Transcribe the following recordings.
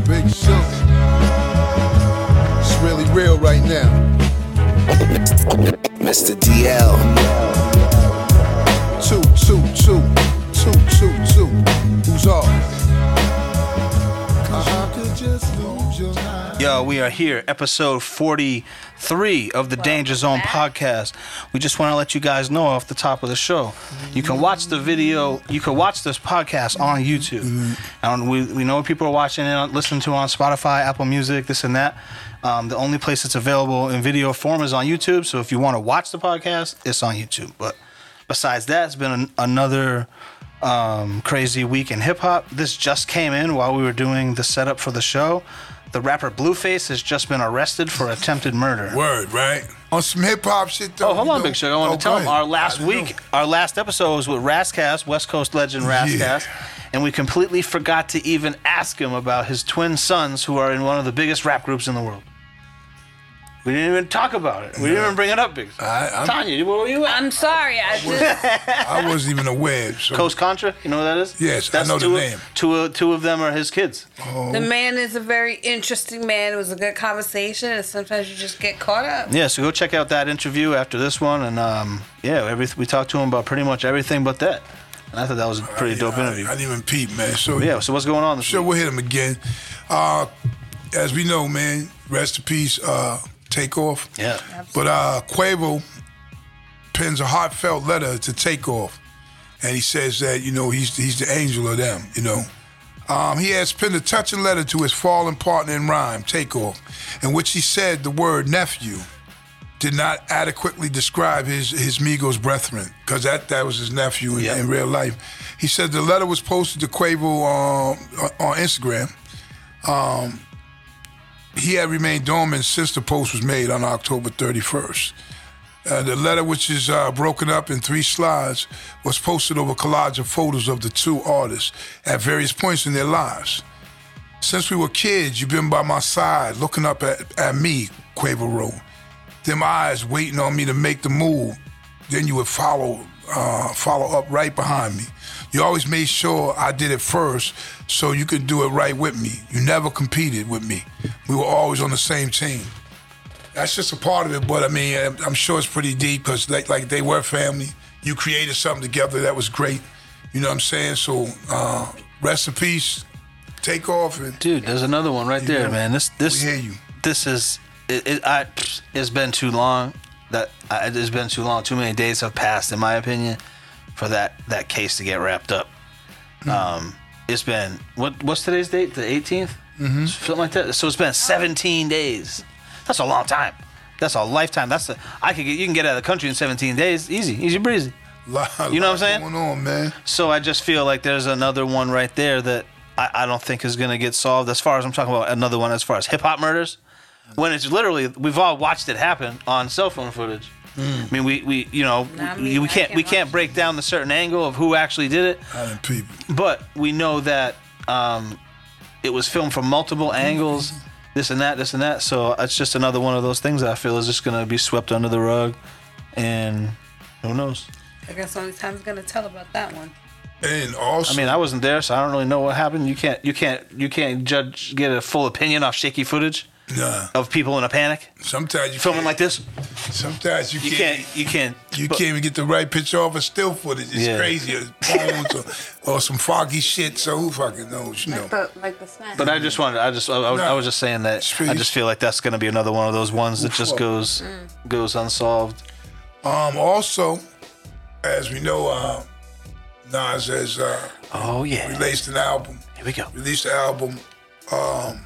Big Show. It's really real right now. Myster DL. Two, two, two, two, two, two. Who's off? Yo, we are here, episode 43 of the Danger Zone podcast. We just want to let you guys know off the top of the show. You can watch the video, you can watch this podcast on YouTube. And we, we know people are watching it, listening to it on Spotify, Apple Music, this and that. Um, the only place it's available in video form is on YouTube. So if you want to watch the podcast, it's on YouTube. But besides that, it's been an, another um, crazy week in hip hop. This just came in while we were doing the setup for the show. The rapper Blueface has just been arrested for attempted murder. Word, right? On some hip hop shit though. Oh, hold on, know- Big Shug. I want Oh, to tell him our last week, know. our last episode was with Ras Kass, West Coast legend Ras Kass, Yeah. and we completely forgot to even ask him about his twin sons who are in one of the biggest rap groups in the world. We didn't even talk about it. We didn't even bring it up, Big. I, I'm- Tanya, where were you at? I'm sorry. I just I wasn't even aware. So Coast Contra, you know what that is? Yes, I know the two name. Of, two, of, two of them are his kids. the man is a very interesting man. It was a good conversation, and sometimes you just get caught up. Yeah, so go check out that interview after this one, and um, yeah, every, we talked to him about pretty much everything but that. And I thought that was a pretty dope I, interview. I didn't even peep, man. So yeah, so what's going on this Sure, week? we'll hit him again. Uh, as we know, man, rest in peace, uh, Takeoff. Yeah. But uh, Quavo pens a heartfelt letter to Takeoff, and he says that you know he's he's the angel of them. You know, um, he has penned a touching letter to his fallen partner in rhyme, Takeoff, in which he said the word nephew did not adequately describe his his Migos brethren, because that that was his nephew in, Yeah. in real life. He said the letter was posted to Quavo um, on Instagram. Um, he had remained dormant since the post was made on October 31st. Uh, the letter, which is uh, broken up in three slides, was posted over collage of photos of the two artists at various points in their lives. Since we were kids, you've been by my side, looking up at, at me, Quavo wrote. Them eyes waiting on me to make the move. Then you would follow, uh, follow up right behind me. You always made sure I did it first, so you could do it right with me. You never competed with me. We were always on the same team. That's just a part of it, but I mean, I'm- sure it's pretty deep because like, like they were family. You created something together that was great. You know what I'm saying? So, uh, rest in peace. Takeoff and Dude, there's another one right there, know, man. This this we hear you. this is it, it I it's been too long that I, it's been too long. Too many days have passed, in my opinion, for that that case to get wrapped up. Hmm. Um, it's been what what's today's date? The 18th, mm-hmm. something like that. So it's been 17 days. That's a long time. That's a lifetime. That's a, I could get you can get out of the country in 17 days, easy, easy breezy. Lot- You know what I'm saying? Going on, man. So I just feel like there's another one right there that I, I don't think is gonna get solved. As far as I'm talking about another one, as far as hip hop murders, when it's literally we've all watched it happen on cell phone footage. Mm. I mean, we, we you know Nah, I we, mean, we can't can we can't break down the certain angle of who actually did it, I didn't peep. but we know that um, it was filmed from multiple mm-hmm. angles, this and that, this and that. So uh, it's just another one of those things that I feel is just gonna be swept under the rug, and who knows. I guess only time's gonna tell about that one. And also, I mean, I wasn't there, so I don't really know what happened. You can't, you can't, you can't judge, get a full opinion off shaky footage nah. of people in a panic Sometimes you filming can't, like this. Sometimes you You can't. can't, you can't. You but- can't even get the right picture off of still footage. It's Yeah. crazy. Or phones or, or some foggy shit. So who fucking knows? You know. The, like the snap. But I just wanted, I just, I, I was- I was just saying that Streets. I just feel like that's going to be another one of those ones that just Oof. goes, goes unsolved. Um. Also, as we know, uh, Nas has uh, Oh yeah, released an album. here we go. Released the album. Um.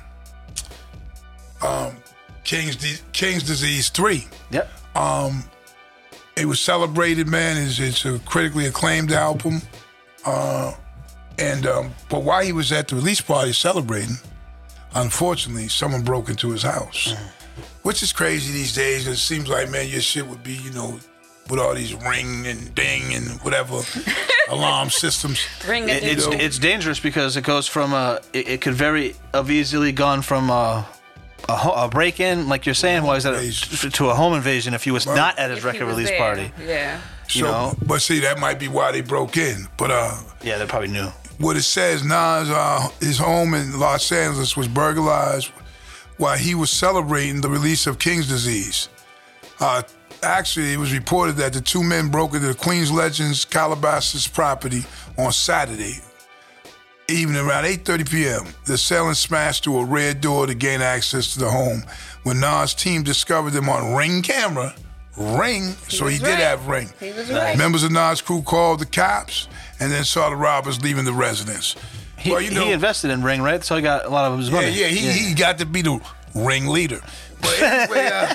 Um. King's Di- King's Disease Three. Yep. Um, it was celebrated, man. It's, it's a critically acclaimed album. Uh, and um, but while he was at the release party celebrating, unfortunately, someone broke into his house, which is crazy these days. 'cause It seems like, man, your shit would be, you know, with all these ring and ding and whatever alarm systems. Ring It, it, it's know. it's dangerous because it goes from a, it, it could very have easily gone from a. A, ho- a break-in, like you're saying, was that Invasion. to a home invasion if he was not at his record release there. party. Yeah. You So, know? but see, that might be why they broke in. But uh, Yeah, they probably knew. what it says, Nas, uh, his home in Los Angeles was burglarized while he was celebrating the release of King's Disease. Uh, actually, it was reported that the two men broke into the Queens Legends Calabasas property on Saturday evening around 8.30 p.m. The assailant smashed through a red door to gain access to the home. When Nas' team discovered them on Ring camera, Ring, so he was did right. have Ring. He was right. Members of Nas' crew called the cops and then saw the robbers leaving the residence. He, well, you know, he invested in Ring, right? So he got a lot of his yeah, money. yeah, he, he got to be the ring leader. But anyway, uh,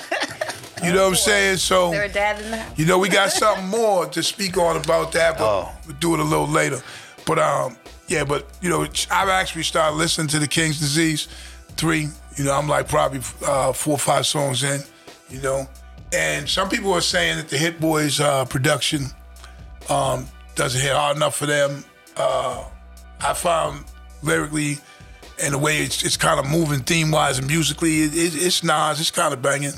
you know what I'm saying? So, There a dad in the house? you know, we got something more to speak on about that, but Oh. we'll do it a little later. But um, yeah, but you know, I've actually started listening to the King's Disease three. You know, I'm like probably uh, four or five songs in. You know, and some people are saying that the Hit-Boy's uh, production um, doesn't hit hard enough for them. Uh, I found lyrically and the way it's, it's kind of moving theme wise and musically, it, it, it's Nas, it's kind of banging.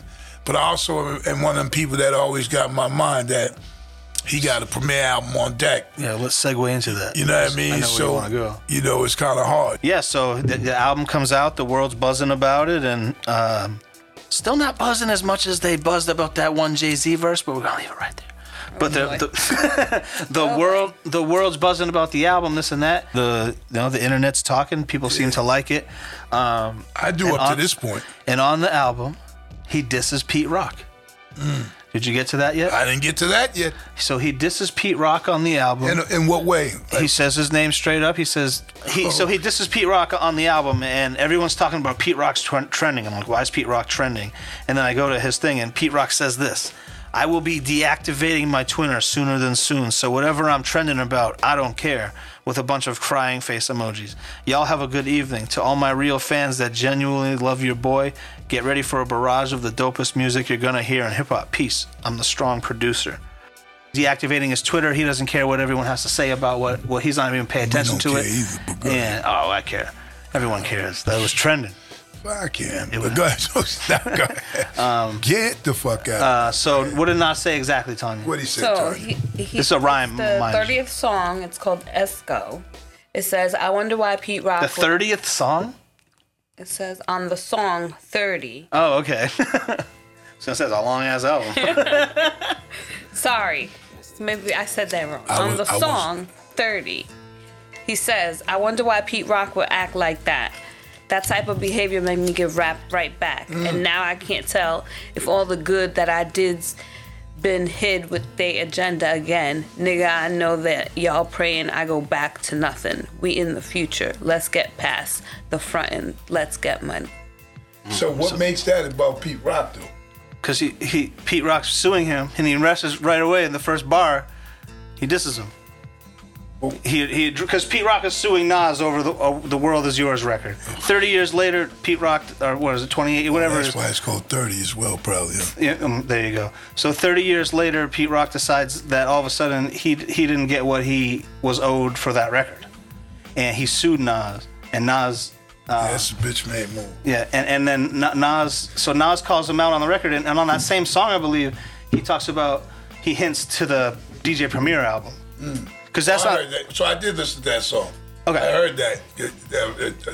But I also am one of them people that always got in my mind that he got a Premier album on deck. Yeah, let's segue into that. You know what I mean? I know where so you go. you know, it's kind of hard. Yeah, so the, the album comes out, the world's buzzing about it, and um, still not buzzing as much as they buzzed about that one Jay Z verse, but we're gonna leave it right there. But the boy. the, the world the world's buzzing about the album, this and that. The you know the internet's talking. People seem to like it. Um, I do up on- to this point. and on the album, he disses Pete Rock. Did you get to that yet? I didn't get to that yet. so he disses Pete Rock on the album. In, in what way? he says his name straight up. He says he. So he. Oh. This is Pete Rock on the album, and everyone's talking about Pete Rock's tren- trending. I'm like, why is Pete Rock trending? And then I go to his thing, and Pete Rock says this: "I will be deactivating my Twitter sooner than soon. So whatever I'm trending about, I don't care." With a bunch of crying face emojis. Y'all have a good evening. To all my real fans that genuinely love your boy, get ready for a barrage of the dopest music you're gonna hear in hip hop. Peace. I'm the strong producer deactivating his Twitter. He doesn't care what everyone has to say about what. Well, he's not even paying attention to it. care either, but go and oh, I care. Everyone cares. That was trending. Fuck him. It But go ahead. Stop, go ahead. get the fuck out. Uh, so what did not say exactly, Tanya? what he said, So Tony? he, he This is a rhyme, The mind thirtieth song. It's called Esco. It says, "I wonder why Pete Rock." the thirtieth song. It says on the song thirty. Oh, okay. so it says a long ass album. Sorry, maybe I said that wrong. I on was- the I was- song thirty, he says, "I wonder why Pete Rock would act like that." That type of behavior made me get rapped right back, Mm. and now I can't tell if all the good that I did's been hid with their agenda again. Nigga, I know that y'all praying I go back to nothing. We in the future. Let's get past the front end. let's get money. Mm. so what makes that about Pete Rock, though? Because he, he Pete Rock's suing him, and he arrests right away in the first bar. He disses him. He he because Pete Rock is suing Nas over the uh, the World Is Yours record. Thirty years later, Pete Rock or what is it, twenty eight, whatever it That's why it's called 30 as well, probably. yeah. Um, there you go. So 30 years later, Pete Rock decides that all of a sudden he he didn't get what he was owed for that record, and he sued Nas. And Nas, uh, That's a bitch made move. yeah, and and then Nas, so Nas calls him out on the record, and, and on that same song, I believe, he talks about he hints to the DJ Premier album, because that's I not heard that. So I did listen to that song. Okay. I heard that. Uh,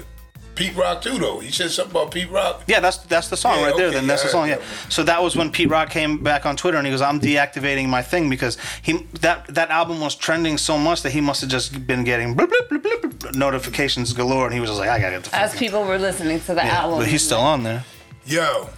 Pete Rock too, though. He said something about Pete Rock. Yeah, that's that's the song Yeah, right there. then that's the song. yeah. Yeah. So that was when Pete Rock came back on Twitter and he goes, "I'm deactivating my thing because he that that album was trending so much that he must have just been getting blip, blip, blip, blip, blip, notifications galore, and he was just like, I gotta get the As people were listening to the yeah. album. But he's still on there. Yo.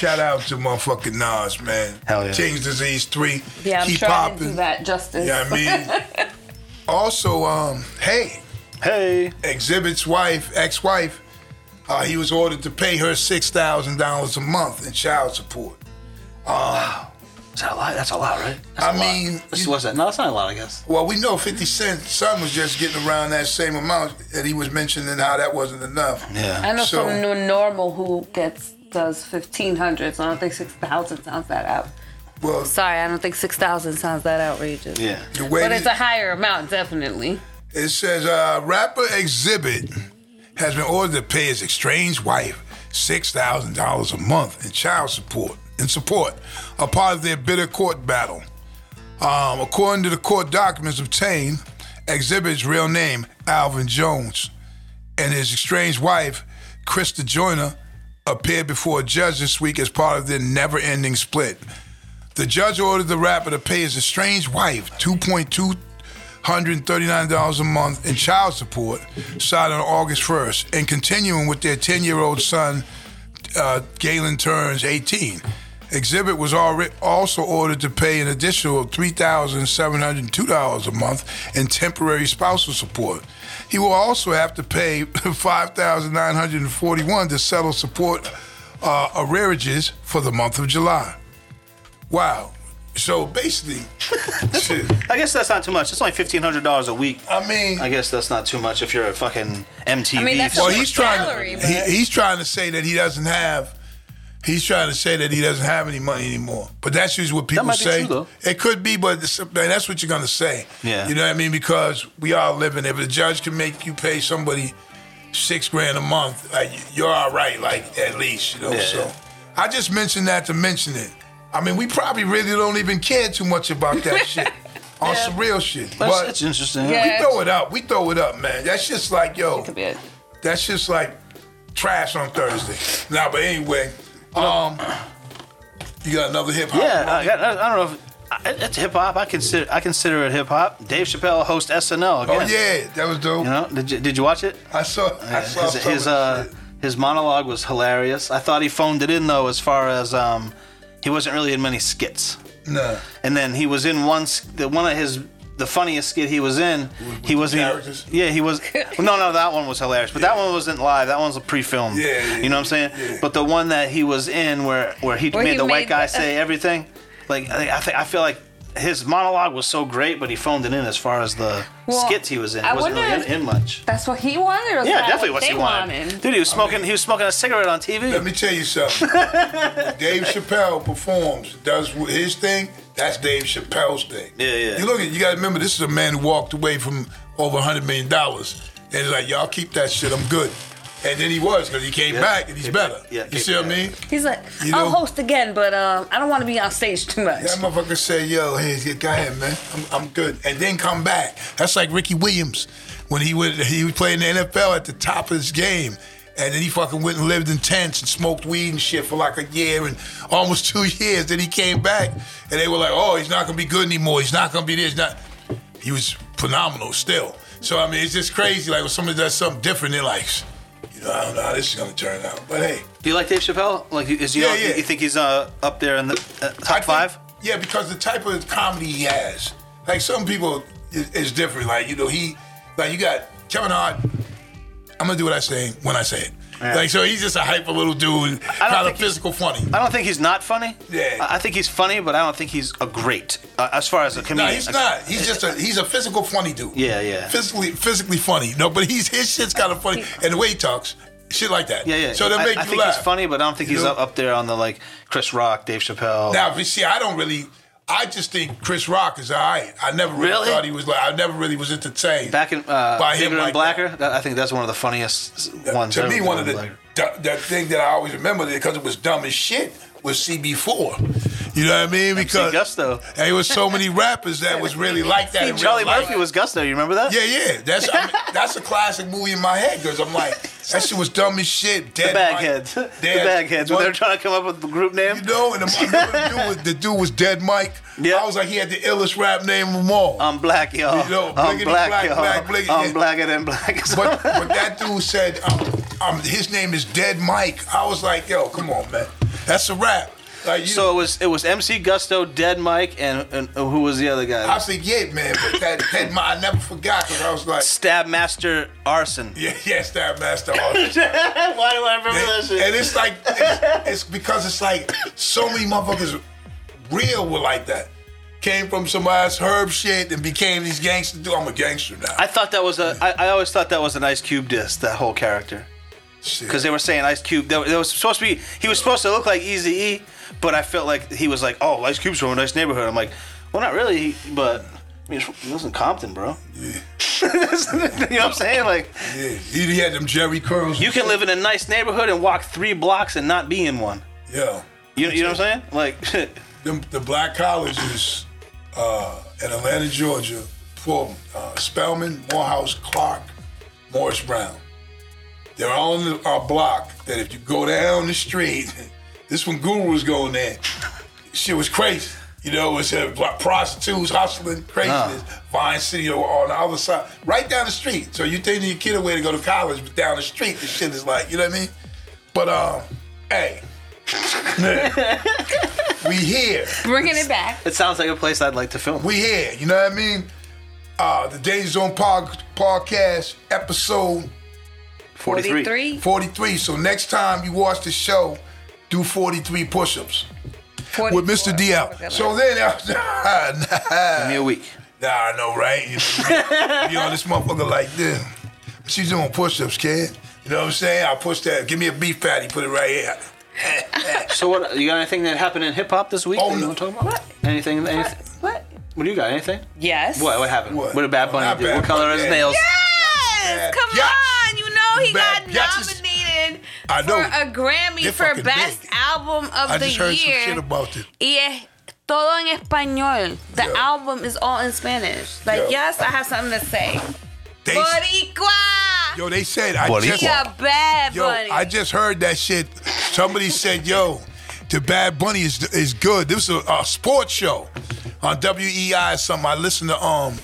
Shout out to motherfucking Nas, man. Hell yeah. King's Disease 3. Yeah, I'm Keep trying to popping. do that justice. Yeah, I mean. also, um, hey, Hey, Xzibit's wife, ex-wife, uh, he was ordered to pay her six thousand dollars a month in child support. is that a lot? That's a lot, right? That's I a mean, This- you- what's that? No, that's not a lot, I guess. Well, we know 50 Cent's son was just getting around that same amount, and he was mentioning how that wasn't enough. Yeah. I know So- someone normal who gets does fifteen hundred, so I don't think six thousand sounds that out. Well, Sorry, I don't think six thousand sounds that outrageous. Yeah. the way But it's a higher amount, definitely. It says uh, rapper Xzibit has been ordered to pay his estranged wife six thousand dollars a month in child support in support, a part of their bitter court battle. Um, according to the court documents obtained, Xzibit's real name, Alvin Jones, and his estranged wife, Krista Joyner, appeared before a judge this week as part of their never ending split. The judge ordered the rapper to pay his estranged wife $2.239 a month in child support, starting on August 1st, and continuing with their 10 year old son, uh, Galen turns 18. Xzibit was also ordered to pay an additional $3,702 a month in temporary spousal support. He will also have to pay 5,941 to settle support uh, arrearages for the month of July. Wow. So basically. I guess that's not too much. It's only fifteen hundred dollars a week. I mean, I guess that's not too much if you're a fucking MTV. I mean, that's well, a he's trying. To, but- he, he's trying to say that he doesn't have. He's trying to say that he doesn't have any money anymore. But that's usually what people say. true. It could be, but that's what you're gonna say. Yeah. You know what I mean? Because we all living. If a judge can make you pay somebody six grand a month, like, you're all right. Like at least, you know. Yeah. So I just mentioned that to mention it. I mean, we probably really don't even care too much about that shit on some real shit. That's, but that's interesting. Yeah. we throw it up. We throw it up, man. That's just like yo. Could be it. That's just like trash on Thursday. Nah, but anyway, um, you got another hip hop? Yeah, I, got, I don't know. if I- It's hip hop. I consider I consider it hip hop. Dave Chappelle hosts SNL again. Oh yeah, that was dope. You know, did you, did you watch it? I saw. I saw his some his, of uh, shit. his monologue was hilarious. I thought he phoned it in though, as far as um, he wasn't really in many skits. Nah. And then he was in one the one of his the funniest skit he was in. he with wasn't. even- characters? Yeah, he was. no, no, that one was hilarious. But that one wasn't live. That one's a pre-film. Yeah, yeah, you know what I'm saying? yeah. But the one that he was in, where where he Where made he the white guy the- say everything, like I, I think I feel like. His monologue was so great, but he phoned it in as far as the Well, skits he was in. I He wasn't really in, in much. That's what he wanted, or Yeah, that definitely what what he they wanted. Dude, he was smoking. He was smoking a cigarette on TV. Let me tell you something. Dave Chappelle performs, does his thing. That's Dave Chappelle's thing. Yeah, yeah. You look at. You got to remember, this is a man who walked away from over hundred million dollars, and he's like, "Y'all keep that shit. I'm good." And then he was because he came Yeah. back and he's Came better. Yeah, you came see what I mean? He's like, You I'll host again, but um, I don't want to be on stage too much. That motherfucker say, yo, hey, yeah, go ahead, man. I'm, I'm good. And then come back. That's like Ricky Williams when he went he was playing the NFL at the top of his game. And then he fucking went and lived in tents and smoked weed and shit for like a year and almost two years. Then he came back and they were like, oh, he's not gonna be good anymore. He's not gonna be this. Not. He was phenomenal still. So I mean, it's just crazy. Like when somebody does something different, they're like, you know, I don't know how this is gonna turn out. But hey, Do you like Dave Chappelle? Like, is you Yeah, yeah. you think he's uh, up there in the uh, I top think- five? Yeah, because the type of comedy he has. Like some people is, is different. Like, you know, he like you got Kevin Hart. I'm gonna do what I say when I say it. Yeah. Like so he's just a hyper little dude, kind of think he's- physical funny. I don't think he's not funny. Yeah. I I think he's funny, but I don't think he's a great uh, as far as a No, comedian. he's not. He's just a he's a physical funny dude. Yeah, yeah. Physically physically funny. No, but he's his shit's kind of funny. And the way he talks, shit like that. Yeah, yeah. So that I, make I you think laugh. he's funny, but I don't think You he's know? up, up there on the like Chris Rock, Dave Chappelle. Now, but see, I don't really. I just think Chris Rock is all right. I never really, Really? thought he was like. I never really was entertained. Back in uh, By him and like Blacker, that, I think that's one of the funniest ones. to me, one of the the, the thing that I always remember because it was dumb as shit was CB4. You know what I mean? Because Gusto. and there was so many rappers that was really like that. in Charlie. Murphy was Gusto. You remember that? Yeah, yeah. That's I mean, that's a classic movie in my head because I'm like that shit was dumb as shit. The Dead Bagheads. The Dead- Bagheads. When they were trying to come up with the group name. You know, and the, the, dude was, the dude was Dead Mike. Yeah. I was like, he had the illest rap name of them all. I'm black, y'all. You know, I'm black, black, y'all. black, bliggity, I'm yeah. blacker than black. But but that dude said um, um, his name is Dead Mike. I was like, yo, come on, man, that's a rap. Like you, so it was it was MC Gusto, Dead Mike, and, and who was the other guy? I said, yeah, man, but that Dead Mike, I never forgot because I was like, Stab Master Arson. yeah, yes, that master artist. Why do I remember and, and it's like it's, it's because it's like so many motherfuckers real were like that. Came from some ass herb shit and became these gangster dude. I'm a gangster now. I thought that was a. I, I always thought that was an Ice Cube diss. That whole character, Shit. Because they were saying Ice Cube. That was supposed to be. He was supposed to look like Easy E, but I felt like he was like, oh, Ice Cube's from a nice neighborhood. I'm like, well, not really, but. I mean, he was in Compton, bro. Yeah. you know what I'm saying? Like, yeah, he, had them Jheri curls. you can live in a nice neighborhood and walk three blocks and not be in one. Yo, You, you know what I'm saying? Like, them, the black colleges uh, in Atlanta, Georgia, for uh, Spelman, Morehouse, Clark, Morris Brown. They're all on the- our block. That if you go down the street, this when Guru was going there, shit was crazy. You know, it was uh, like prostitutes hustling, craziness. Vine City or on the other side, right down the street. So you're taking your kid away to go to college, but down the street, the shit is like, you know what I mean? But um, hey, we here. Bringing it back. It sounds like a place I'd like to film. We here, you know what I mean? Uh, the Danger Zone pod- podcast episode 43. 43. 43. So next time you watch the show, do 43 push-ups with Myster DL. So then, Give me a week. nah, I know, right? You be on this motherfucker like this. She's doing push-ups, kid. You know what I'm saying? I'll push that. Give me a beef patty, put it right here. So what? You got anything that happened in hip hop this week? Oh, that you no. want to talk about? What? Anything? anything? What? What do you got? Anything? Yes. What? What happened? What? What did Bad Oh, Bunny not do? Bad What color are his yeah. nails? Yes, come Yes. on. You know he Bad- got yes, nominated I know. for a Grammy They're for Best big. Album of I the just heard some Year. shit about it. Y es todo en español. The Yeah. album is all in Spanish. Like, Yeah. yes, I have something to say. They, Boricua! yo, they said I Boricua. just He a bad Yo, bunny. I just heard that shit. Somebody said, "Yo, the Bad Bunny is is good." This was a, a sports show on WEEI. or Something I listened to um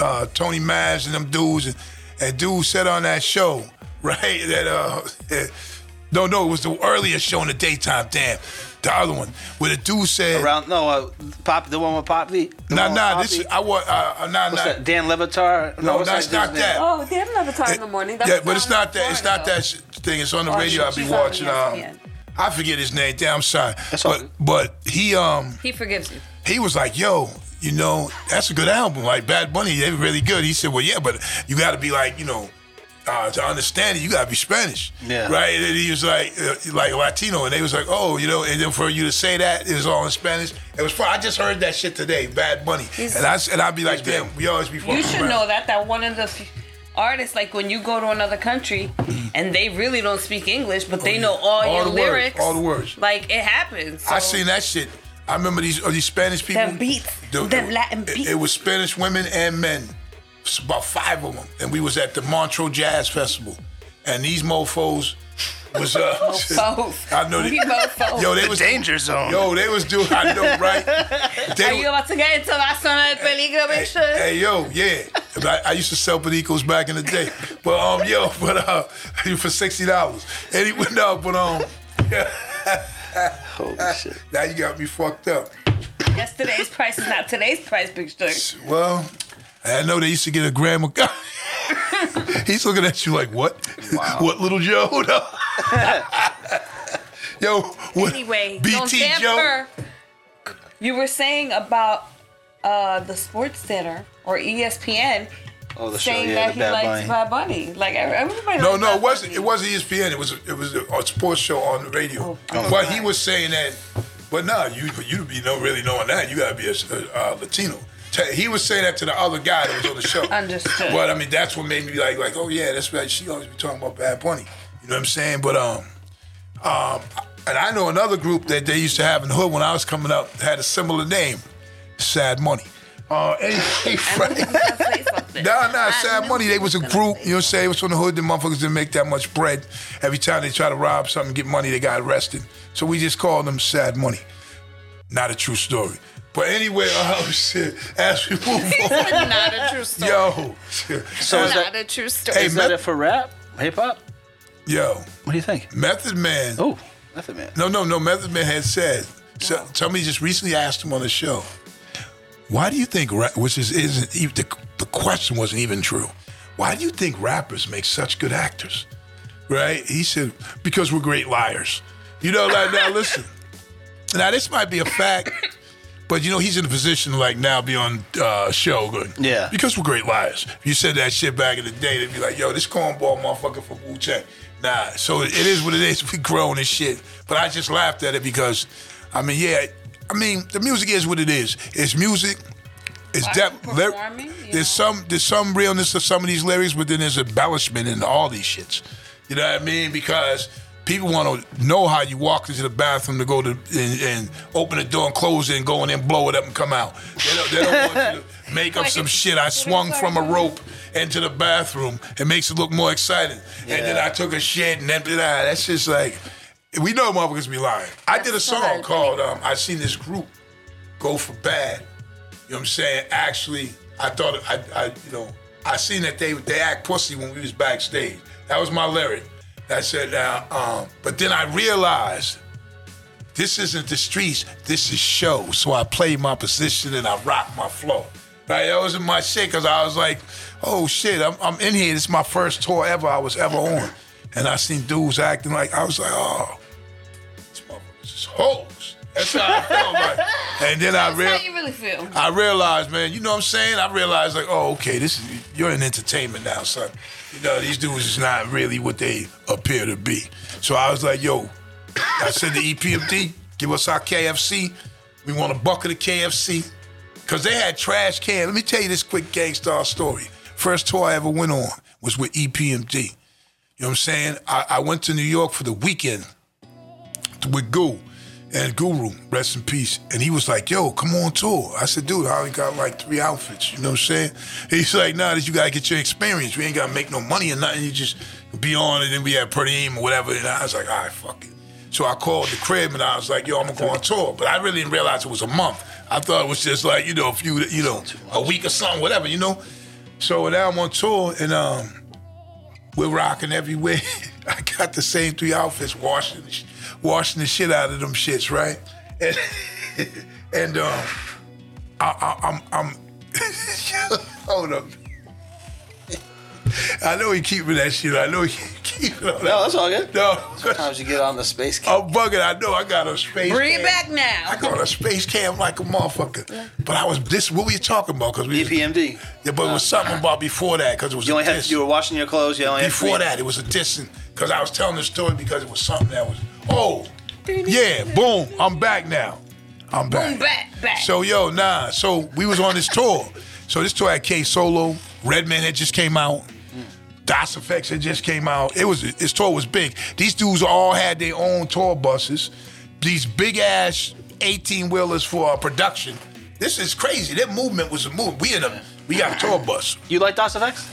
uh, Tony Maz and them dudes, and, and dude said on that show, right? That uh, no, no, it was the earlier show in the daytime. Damn, the other one where the dude said, Around no, uh, Pop, the one with Poppy. The "Nah, one nah, Poppy? this I want uh, uh, nah, What's nah." that? Dan Le Batard? No, what's that's not that. oh, Dan have another in the morning. That's yeah, but it's not that. It's not though. that thing. It's on the Oh, radio. I'll be watching. Um, I forget his name. Damn, I'm sorry. That's but good. but he um He forgives you. he was like, yo, you know, that's a good album. Like Bad Bunny, they were really good. He said, well, yeah, but you got to be like, you know. Uh, to understand it, you gotta be Spanish, Yeah. right? And he was like, uh, like Latino, and they was like, oh, you know, and then for you to say that, it was all in Spanish. It was fun. I just heard that shit today, Bad Bunny, He's- and I and I'd be like, He's big. damn, we always be. You should around. know that that one of the f- artists, like when you go to another country and they really don't speak English, but they yeah. know all, All your the words, lyrics, all the words. Like it happens. I So- seen that shit. I remember these uh, these Spanish people. Them beats, The- them the- Latin it- beats. It, was Spanish women and men. It's about five of them, and we was at the Montreux Jazz Festival, and these mofo's was uh. Mofos. I know We they, mofos. Yo, they The was danger zone. Yo, they was doing. I know, right? They Are were- you about to get into la zona del peligro, Hey, big Shug? hey, yo, yeah. I, I used to sell Pericos back in the day. But um, yo, but uh, for sixty dollars. and he went up, but um, Holy shit. now you got me fucked up. Yesterday's price is not today's price, big Shug. Well, I know they used to get a gram of. He's looking at you like, what? What, little Joe? Yo, what? Anyway, don't BT Joe? tamper. You were saying about uh, the Sports Center or ESPN Oh, the show, saying yeah, that the he Bad likes Bunny. Bad Bunny. Like everybody. No, likes no, Bad it wasn't. Bunny. It wasn't ESPN. It was. It was a, a sports show on the radio. but he was saying that. But no, you you you don't really knowing that. You gotta be a, a, uh Latino. He was saying that to the other guy that was on the show. Understood. But I mean, that's what made me like, like, oh yeah, that's right. She always be talking about Bad Bunny. You know what I'm saying? But um, um, and I know another group that they used to have in the hood when I was coming up had a similar name, Sad Money. Uh, anyway, I knew he was gonna say something. Nah, nah, I Sad Money. They was a group, you know what I'm saying? It was from the hood. The motherfuckers didn't make that much bread. Every time they try to rob something, get money, they got arrested. So we just called them Sad Money. Not a true story. But anyway, oh shit. As we move on. Not a true story. Yo. So is Not that, a true story. Hey, is that it for rap? Hip hop? Yo. What do you think? Method Man. Oh, Method Man. No, no, no. Method Man had said, so, somebody just recently asked him on the show, why do you think, which is, isn't even, the, the question wasn't even true. Why do you think rappers make such good actors? Right? He said, because we're great liars. You know, like, now listen. Now, this might be a fact, but you know, he's in a position like now be on uh, a show going, Yeah. Because we're great liars. If you said that shit back in the day, they'd be like, yo, this cornball motherfucker from Wu Tang. Nah, so it is what it is. We grown and shit. But I just laughed at it because, I mean, yeah, I mean, the music is what it is. It's music. It's depth. you Lyr- performing, you there's know? some there's some realness to some of these lyrics, but then there's embellishment in all these shits. You know what I mean? Because people want to know how you walk into the bathroom to go to and, and open the door and close it and go in and blow it up and come out. They don't, they don't want you to make up some shit. I swung from a rope into the bathroom. It makes it look more exciting. And then I took a shit and then ah, that's just like we know motherfuckers be lying. I did a song called um, I seen this group go for bad. You know what I'm saying? Actually, I thought I, I you know, I seen that they they act pussy when we was backstage. That was my lyric. I said now, um, but then I realized this isn't the streets, this is show. So I played my position and I rocked my flow. Right? That wasn't my shit because I was like, oh shit, I'm, I'm in here. This is my first tour ever I was ever on. And I seen dudes acting like, I was like, oh, is hoes. That's how I felt like. And then I That's real, how you really feel. I realized, man, you know what I'm saying? I realized like, oh, okay, this is you're in entertainment now, son. You know, these dudes is not really what they appear to be. So I was like, yo, I said to EPMD, give us our KFC. We want a bucket of KFC. Cause they had trash cans. Let me tell you this quick Gang Starr story. First tour I ever went on was with EPMD. You know what I'm saying? I, I went to New York for the weekend with Goo and Guru, rest in peace. And he was like, yo, come on tour. I said, dude, I only got like three outfits. You know what I'm saying? He's like, nah, you gotta get your experience. We ain't gotta make no money or nothing. You just be on it and we had per diem or whatever. And I was like, all right, fuck it. So I called the crib and I was like, yo, I'm gonna go on tour. But I really didn't realize it was a month. I thought it was just like, you know, a few, you know, a week or something, whatever, you know? So now I'm on tour and um, we're rocking everywhere. I got the same three outfits, washing, washing the shit out of them shits, right? And, and um, I, I, I'm, I'm, hold up. I know he keeping that shit. I know he keeping all that. No, that's all good. No, Sometimes you get on the space camp. I'm bugging. I know I got a space. Bring it cam. back now. I got a space cam like a motherfucker. But I was this. What were you talking about? Because we. EPMD. Yeah, but it was something about before that because it was You a only had you were washing your clothes. You only had Before three- that, it was a dissing because I was telling the story because it was something that was. Oh, yeah, boom! I'm back now. I'm back. Boom, back, back. So yo, nah. So we was on this tour. So this tour had K Solo, Redman had just came out. Das EFX had just came out. It was his tour was big. These dudes all had their own tour buses. These big ass 18 wheelers for production. This is crazy. Their movement was a move. We in a we got a tour bus. You like Das EFX?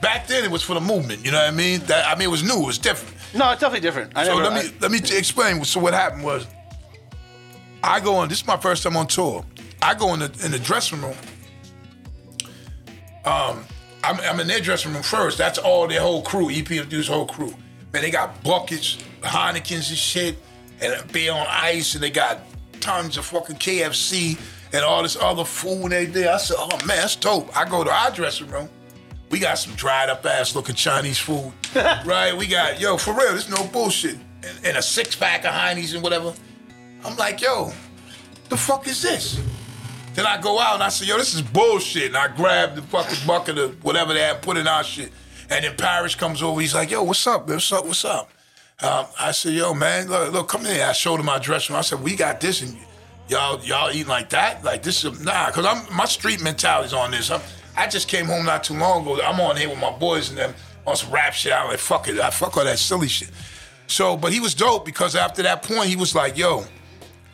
Back then it was for the movement. You know what I mean? That I mean it was new. It was different. No, it's definitely different. I So never, let me let me t- explain. So what happened was, I go on. This is my first time on tour. I go in the in the dressing room. Um, I'm, I'm in their dressing room first. That's all their whole crew. EPMD's whole crew. Man, they got buckets, Heinekens and shit, and beer on ice, and they got tons of fucking KFC and all this other food and everything. I said, oh man, that's dope. I go to our dressing room. We got some dried up ass looking Chinese food, right? We got yo for real. there's no bullshit, and, and a six pack of Heinies and whatever. I'm like, yo, the fuck is this? Then I go out and I say, yo, this is bullshit. And I grab the fucking bucket of whatever they had put in our shit. And then Parrish comes over. He's like, yo, what's up? What's up? What's up? Um, I said, yo, man, look, look, come here. I showed him my dressing room. I said, we got this, and y'all, y'all eating like that? Like this is nah, cause I'm my street mentality's on this. I'm, I just came home not too long ago. I'm on here with my boys and them on some rap shit. I'm like, fuck it, I fuck all that silly shit. So, but he was dope because after that point, he was like, yo,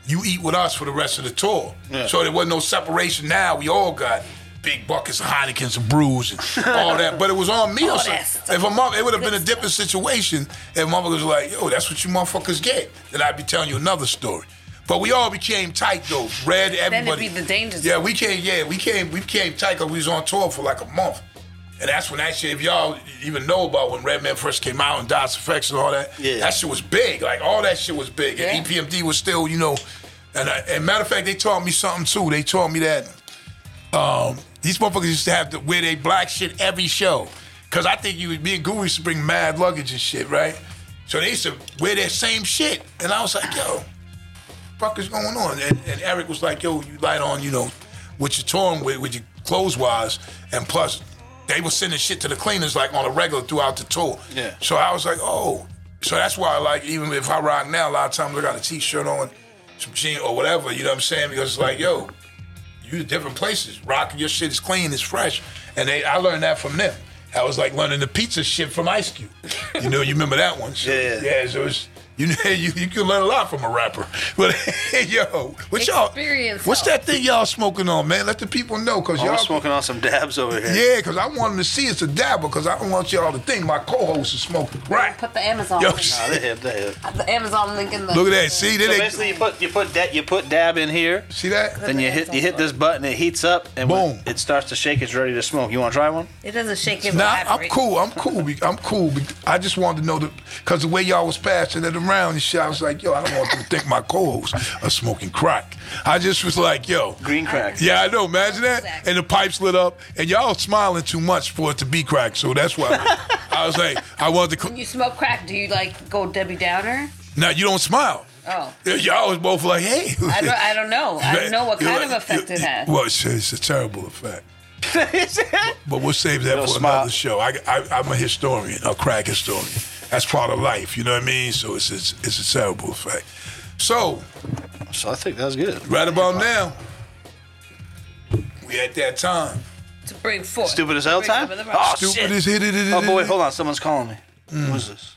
you eat with us for the rest of the tour. So there wasn't no separation. Now we all got big buckets of Heinekens and brews and all that. But it was on me. or All something. If a mother, it would have been a different situation if motherfuckers was like, yo, that's what you motherfuckers get. Then I'd be telling you another story. But we all became tight though. Red, everybody. Then it'd be the danger Yeah, we came. Yeah, we came. We became tight because we was on tour for like a month. And that's when that shit, if y'all even know about when Redman first came out and Das EFX and all that, Yeah. that shit was big. Like all that shit was big. And EPMD was still, you know, and, I, and matter of fact, they taught me something too. They taught me that um, these motherfuckers used to have to wear their black shit every show. Cause I think you, me and Guru used to bring mad luggage and shit, right? So they used to wear their same shit. And I was like, yo, fuck is going on? And, and Eric was like, yo, you light on, you know, what you're touring with, with your clothes wise. And plus, they were sending shit to the cleaners like on a regular throughout the tour. Yeah. So I was like, oh. So that's why, I like, even if I rock now, a lot of times I got a t-shirt on, some jeans or whatever, you know what I'm saying? Because it's like, yo, you to different places. Rocking your shit is clean, it's fresh. And they I learned that from them. That was like learning the pizza shit from Ice Cube. You know, you remember that one? So, Yeah. Yeah, so it's, you know, you, you can learn a lot from a rapper. But yo, what y'all? Experience What's that thing y'all smoking on, man? Let the people know, cause Oh, we're y'all smoking on some dabs over here. Yeah, because I want them to see it's a dabble, because I don't want y'all to think my co-host is smoking Right. Put the Amazon Yo, link. Nah, they hip, they hip. The Amazon link in the. Look at that. See, So they, basically, you put you put that you put dab in here, see that? then you hit you hit this button, it heats up, and Boom. it starts to shake. It's ready to smoke. You want to try one? It doesn't shake it. Nah, I'm cool. I'm cool. be- I'm cool. I just wanted to know the because the way y'all was passing it around and shit, I was like, yo, I don't want them to think my co-hosts are smoking crack. I just was like, yo, Green crack. yeah, I know. Imagine that. Exactly. And the pipes lit up, and y'all smiling too much for it to be crack. So that's why I was like, I wanted to. When you smoke crack, do you like go Debbie Downer? No, you don't smile. Oh, Y'all was both like, hey. I don't. I don't know. I don't know what You're kind of effect it you- has. Well, it's, it's a terrible effect. But we'll save that for smile. another show. I, I, I'm a historian, a crack historian. That's part of life, you know what I mean? So it's, it's, it's a terrible effect. So, So I think that's good. right about now, we at that time. to bring forth. Stupid as hell time? Oh, rock. shit. As hit it. Oh boy, hold on, someone's calling me. Who's this?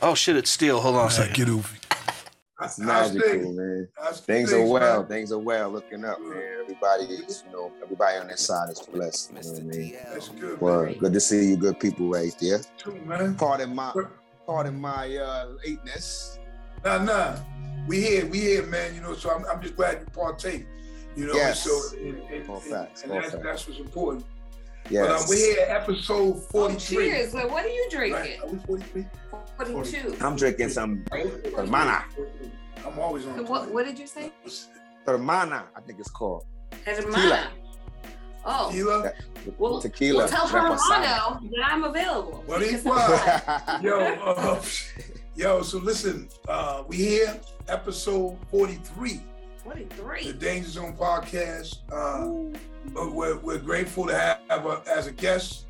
Oh shit, it's Steele. Hold on a like, second. get over. It's magical, man. Things are well. Things are well. Looking up, man. Everybody is, you know, everybody on this side is blessed. You know what I mean? That's good. Well, good to see you, good people right there. Too, man. Pardon my, pardon my uh, lateness. Nah, nah. We here, we here, man. You know, so I'm, I'm just glad you partake. You know, Yes. so and, and, All and- facts, and that's, facts. that's what's important. But Yes. um, we're here, at episode Oh, 43. cheers. Like, what are you Right? drinking? Are we 43? Forty-two. I'm drinking some hermana. I'm always on. What? What did you say? Hermana, I think it's called. Hermana. Oh. Tequila? Well, tequila. well, tell reposado. Hermano that I'm available. What do you want? Yo, uh, yo, so listen, uh, we here, episode 43, the Danger Zone podcast. Uh, but we're, we're grateful to have, have a, as a guest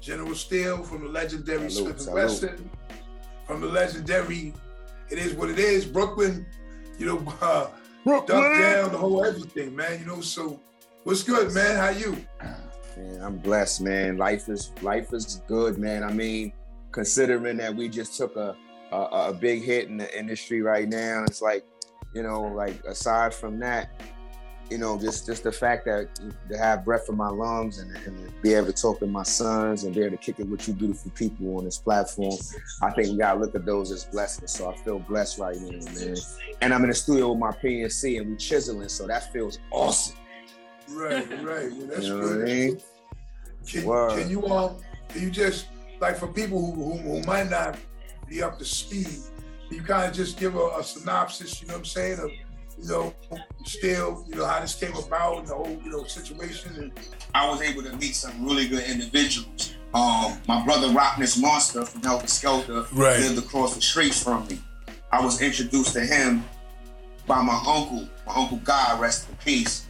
General Steele from the legendary Salute, Smif-n salute. Wessun, from the legendary It Is What It Is, Brooklyn, you know, uh, Duck Down, the whole everything, man. You know, so what's good, man? How you? Man, I'm blessed, man. Life is life is good, man. I mean, considering that we just took a a, a big hit in the industry right now, it's like, you know, like aside from that, you know, just just the fact that to have breath in my lungs and, and be able to talk to my sons and be able to kick it with you beautiful people on this platform, I think we gotta look at those as blessings. So I feel blessed right now, man. And I'm in the studio with my PNC and we chiseling, so that feels awesome. Right, right. Well, that's You know what I mean? Can, Word. can you um can you just like for people who, who, who might not be up to speed, you kind of just give a, a synopsis, you know what I'm saying, of you know, still, you know, how this came about and the whole, you know, situation and I was able to meet some really good individuals. Um, my brother Rockness Monstah from Heltah Skeltah Right. lived across the street from me. I was introduced to him by my uncle, my uncle Guy, rest in peace.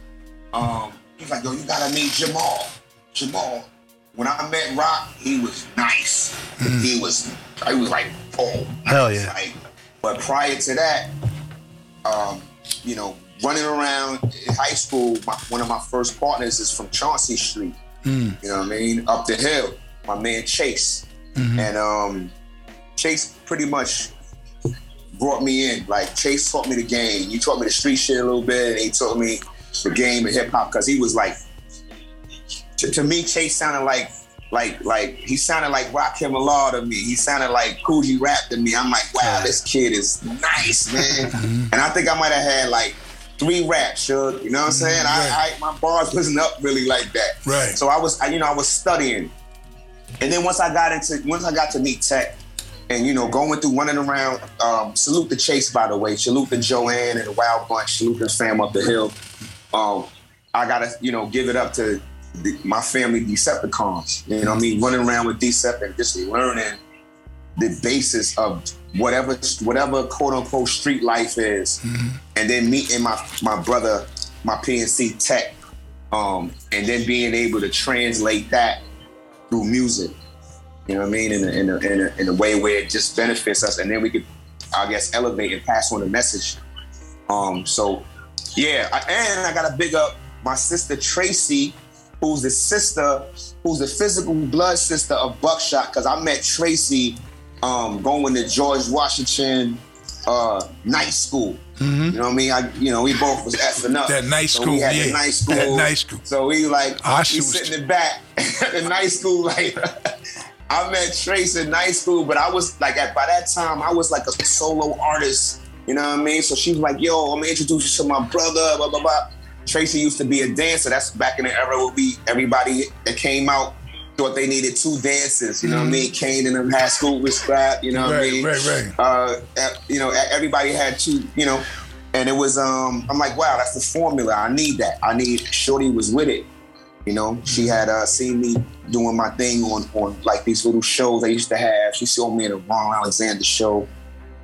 Um, he's like, yo, you gotta meet Jamal. Jamal. When I met Rock, he was nice. He was, he was like, oh, Hell yeah. like, but prior to that, um, you know, running around in high school, my, one of my first partners is from Chauncey Street. You know what I mean? Up the hill, my man Chase. And um, Chase pretty much brought me in. Like Chase taught me the game. You taught me the street shit a little bit, and he taught me the game of hip hop because he was like, to, to me, Chase sounded like, like, like he sounded like Rakim Allah to me. He sounded like Kool G Rap to me. I'm like, wow, this kid is nice, man. and I think I might have had like three raps, sure. You know what I'm saying? I, I my bars wasn't up really like that. Right. So I was, I, you know, I was studying, and then once I got into, once I got to meet Tek, and you know, going through running around. Um, salute the Chase, by the way. Salute the Joanne and the Wild Bunch. Salute the fam up the hill. Um, I gotta, you know, give it up to the, my family Decepticons. You know what I mean? Running around with Decep and just learning the basis of whatever whatever quote unquote street life is. And then meeting my my brother, my PNC Tek, um, and then being able to translate that through music. You know what I mean? In a, in a, in a, in a way where it just benefits us, and then we could, I guess, elevate and pass on the message. Um, so, yeah, I, and I got to big up my sister Tracy who's the sister, who's the physical blood sister of Buckshot, because I met Tracy um, going to George Washington uh, night school. You know what I mean? I, you know, we both was effing up. Mm-hmm. That night so school, we had yeah. the night school. That night school. So we like, Our we shoes sit in the back at the night school. Like, I met Trace in night school, but I was like, at by that time, I was like a solo artist. You know what I mean? So she was like, "Yo, I'm gonna introduce you to my brother." Blah blah blah. Tracy used to be a dancer. That's back in the era where we everybody that came out thought they needed two dances. You know what I mean? Kane and them had school with scrap. You know what I mean? right, right. Uh, you know, everybody had two. You know, and it was. Um, I'm like, wow, that's the formula. I need that. I need. Shorty was with it. You know, she had uh, seen me doing my thing on on like these little shows I used to have. She saw me at a Ron Alexander show.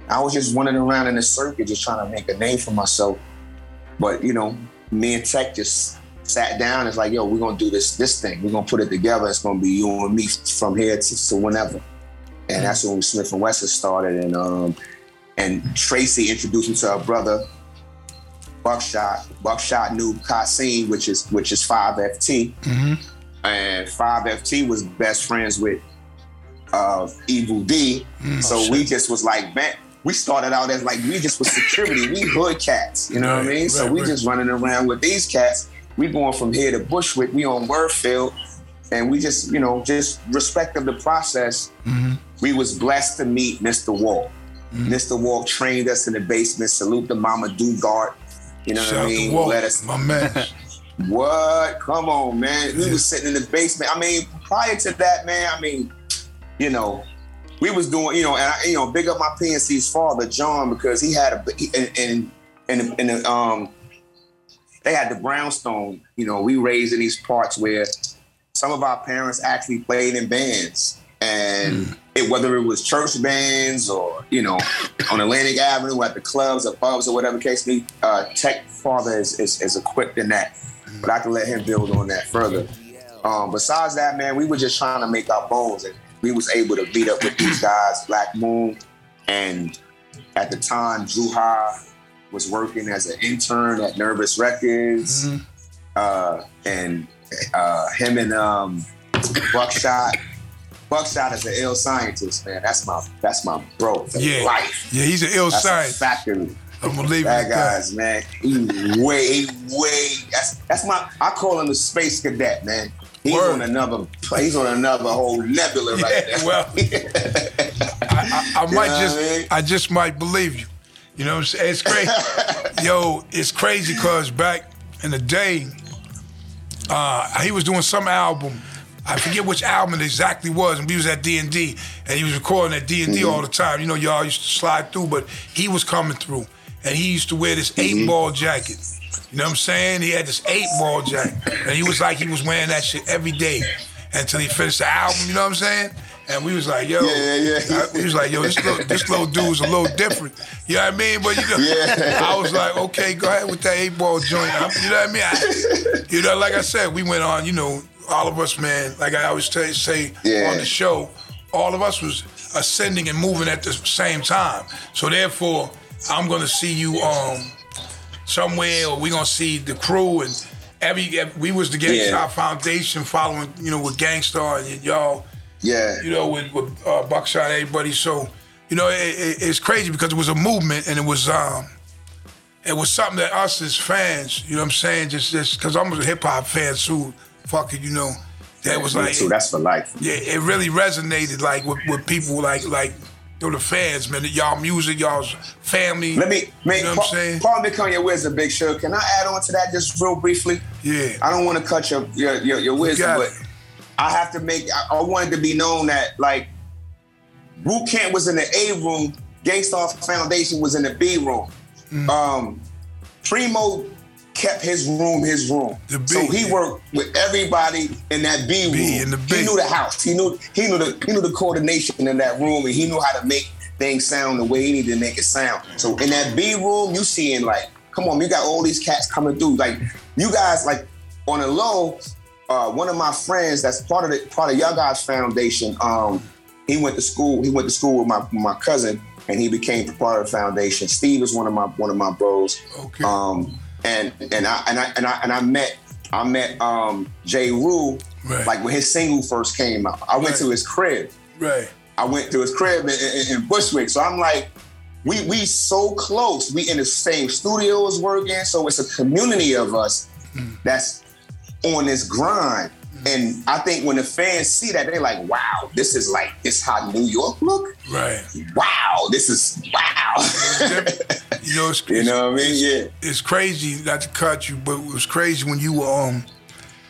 I was just running around in the circuit, just trying to make a name for myself. But you know, me and Tek just sat down. It's like, yo, we're gonna do this this thing. We're gonna put it together. It's gonna be you and me from here to, to whenever. And that's when Smif-n-Wessun started. And um, and Tracy introduced me to her brother, Buckshot. Buckshot knew Kasim, which is which is Five FT, and Five FT was best friends with uh, Evil Dee. so we just was like, man, we started out as like we just was security, we hood cats, you know what I Right, mean? so we right. just running around with these cats. We going from here to Bushwick. We on Wordfield, and we just you know just respect of the process. Mm-hmm. We was blessed to meet Mr. Walt. Mr. Walt trained us in the basement. Salute the Mama Dugard. You know Shout what I mean? Walt, Let us my man. what? Come on, man. We was sitting in the basement. I mean, prior to that, man, I mean, you know, we was doing, you know, and I, you know, big up my PNC's father, John, because he had a and and and, um they had the brownstone, you know, we raised in these parts where some of our parents actually played in bands. And it, whether it was church bands or, you know, on Atlantic Avenue at the clubs or pubs or whatever case be, uh, Tek Father is, is, is equipped in that. But I can let him build on that further. Um, besides that, man, we were just trying to make our bones and we was able to meet up with these guys, Black Moon, and at the time, Dru Ha was working as an intern at Nervous Records, uh, and uh, him and um, Buckshot. Buckshot is an ill scientist, man. That's my that's my bro for Yeah. life. Yeah, he's an ill That's a factory. I'm gonna leave that. guy's man. He way, way. That's that's my. I call him the space cadet, man. He's Word. on another. He's on another whole nebula right Yeah, there. well, I, I, I might just, I mean? I just might believe you. You know what I'm saying? It's crazy. Yo, it's crazy because back in the day, uh, he was doing some album. I forget which album it exactly was, and we was at D and D, and he was recording at D and D Mm-hmm. all the time. You know, y'all used to slide through, but he was coming through, and he used to wear this Mm-hmm. eight ball jacket. You know what I'm saying? He had this eight ball jacket, and he was like he was wearing that shit every day until he finished the album. You know what I'm saying? And we was like, yo, Yeah, yeah, yeah. I- we was like, yo, this little, this little dude's a little different. You know what I mean? But you know, Yeah. I was like, okay, go ahead with that eight ball joint. I'm- you know what I mean? I, you know, like I said, we went on. You know, all of us, man. Like I always tell, say Yeah. on the show, all of us was ascending and moving at the same time. So therefore, I'm gonna see you um somewhere, or we gonna see the crew and every. We was the Gang Starr Yeah. Foundation, following you know with Gang Starr and y'all Yeah. you know, with, with uh, Buckshot, everybody. So, you know, it, it, it's crazy because it was a movement and it was um, it was something that us as fans, you know what I'm saying, just just because I'm a hip hop fan too, fuck it, you know, that was like, too. That's for life. yeah, it really resonated like with, with people like like you know the fans, man, y'all music, y'all's family. Let me, man, you know what I'm Paul, saying? Paul McConya, where's the big show? Can I add on to that just real briefly? Yeah, I don't want to cut your your your, your wisdom, got but it. I have to make. I, I wanted to be known that like Boot Camp was in the A room, Gang Starr Foundation was in the B room. Mm. Um, Primo kept his room his room, so he worked with everybody in that B room. B, B. He knew the house. He knew he knew the he knew the coordination in that room, and he knew how to make things sound the way he needed to make it sound. So in that B room, you seeing like, come on, you got all these cats coming through. Like you guys, like on the low, uh, one of my friends that's part of the part of Young Guys Foundation. Um, he went to school. He went to school with my my cousin, and he became part of the foundation. Steve is one of my one of my bros. Okay. Um, and and I and I and I and I met I met um, Jeru, Right. like when his single first came out. I went Right. to his crib. Right. I went to his crib in, in, in Bushwick. So I'm like, we we so close. We in the same studios working. So it's a community of us that's on this grind. And I think when the fans see that, they're like, wow, this is like this how New York look. Right. Wow, this is wow. You know, it's, you know what I mean? Yeah. it's crazy not to cut you, but it was crazy when you were um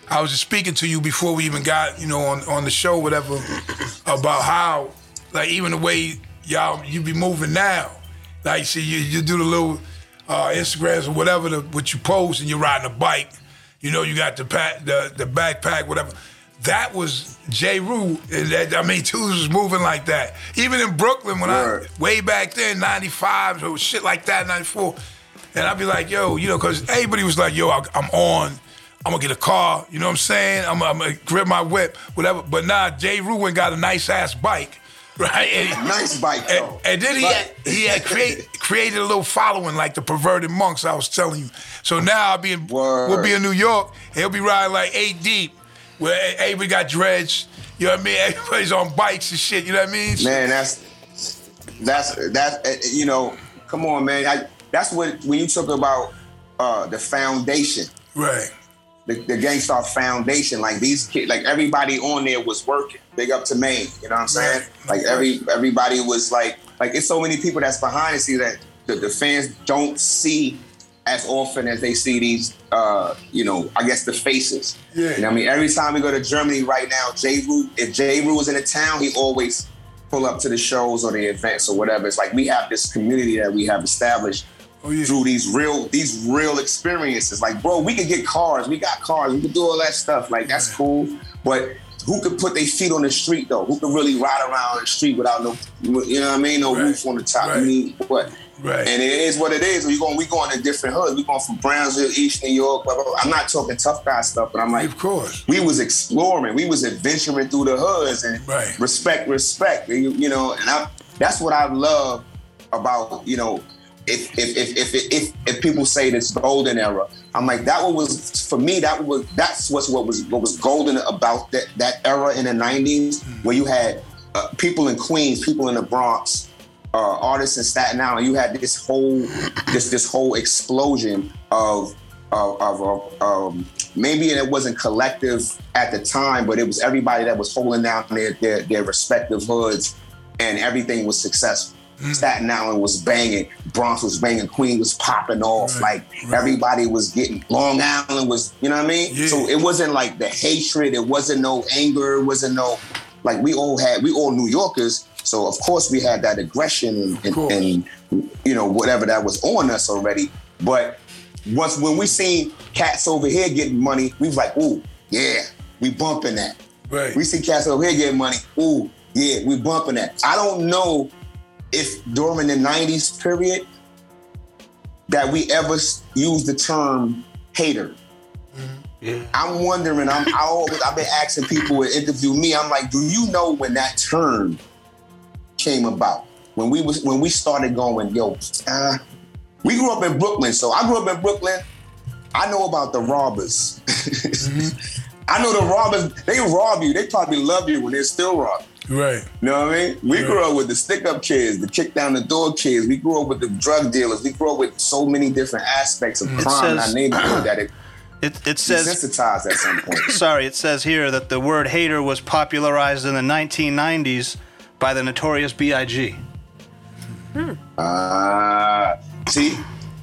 I was just speaking to you before we even got, you know, on, on the show, whatever, about how like even the way y'all you be moving now. Like see you, you do the little uh Instagrams or whatever the, what you post and you're riding a bike. You know, you got the pack the, the backpack, whatever. That was Jeru. and that- I mean, Tools was moving like that. Even in Brooklyn, when Word. I way back then, '95 or shit like that, '94, and I'd be like, yo, you know, because everybody was like, yo, I- I'm on. I'm gonna get a car. You know what I'm saying? I'm, I'm gonna grip my whip, whatever. But nah, Jay Ruin got a nice ass bike, right? And, Nice bike, and, though. and then he had, he had create, created a little following like the perverted monks I was telling you. So now I'll be in, Word. we'll be in New York. He'll be riding like eight deep, where everybody got dreads. You know what I mean? Everybody's on bikes and shit. You know what I mean? Man, that's that's that's uh, you know, come on, man. I, that's what when you talk about uh, the foundation, Right. The, the Gang Starr Foundation. Like these kids, like everybody on there was working. Big up to Maine. You know what I'm saying? Like every everybody was like like it's so many people that's behind the scenes that the, the fans don't see as often as they see these uh, you know, I guess the faces. Yeah. You know what I mean? Every time we go to Germany right now, Jeru, if Jeru was in a town, he always pull up to the shows or the events or whatever. It's like we have this community that we have established Oh, yeah. through these real these real experiences. Like, bro, we could get cars, we got cars, we could do all that stuff. Like, that's cool. But who could put their feet on the street though? Who could really ride around the street without no, you know what I mean? No Right. roof on the top. Right. You need what? Right. And it is what it is. We going, we going to different hoods. We going from Brownsville, East New York. Blah, blah, blah. I'm not talking tough guy stuff, but I'm like, of course. we was exploring, we was adventuring through the hoods and Right. respect, respect. You, you know, and I, that's what I love about you know. If if if if if, if people say this golden era, I'm like that one was for me. That was that's what's what was what was golden about that that era in the '90s where you had uh, people in Queens, people in the Bronx, uh, artists in Staten Island. You had this whole this this whole explosion of of, of, of um, maybe it wasn't collective at the time, but it was everybody that was holding down their their, their respective hoods, and everything was successful. Staten Island was banging, Bronx was banging, Queen was popping off. Right, like everybody was getting. Long Island was, you know what I mean? Yeah. So it wasn't like the hatred. It wasn't no anger. It wasn't no like we all had. We all New Yorkers. So of course we had that aggression and, and, and you know whatever that was on us already. But once when we seen cats over here getting money, we was like, ooh, yeah, we bumping that. Right. We see cats over here getting money, ooh, yeah, we bumping that. I don't know if during the '90s period that we ever used the term hater. I'm wondering. I'm I always I've been asking people to interview me. I'm like, do you know when that term came about? When we was when we started going, yo, uh, we grew up in Brooklyn, so I grew up in Brooklyn. I know about the robbers. I know the robbers. They rob you. They probably love you when they're still robbing. Right. You know what I mean? We Yeah. grew up with the stick up kids, the kick down the door kids. We grew up with the drug dealers. We grew up with so many different aspects of crime in says- our neighborhood that it It, it says desensitized at some point. sorry, it says here that the word hater was popularized in the 1990s by the notorious B.I.G. Hmm. Ah, see,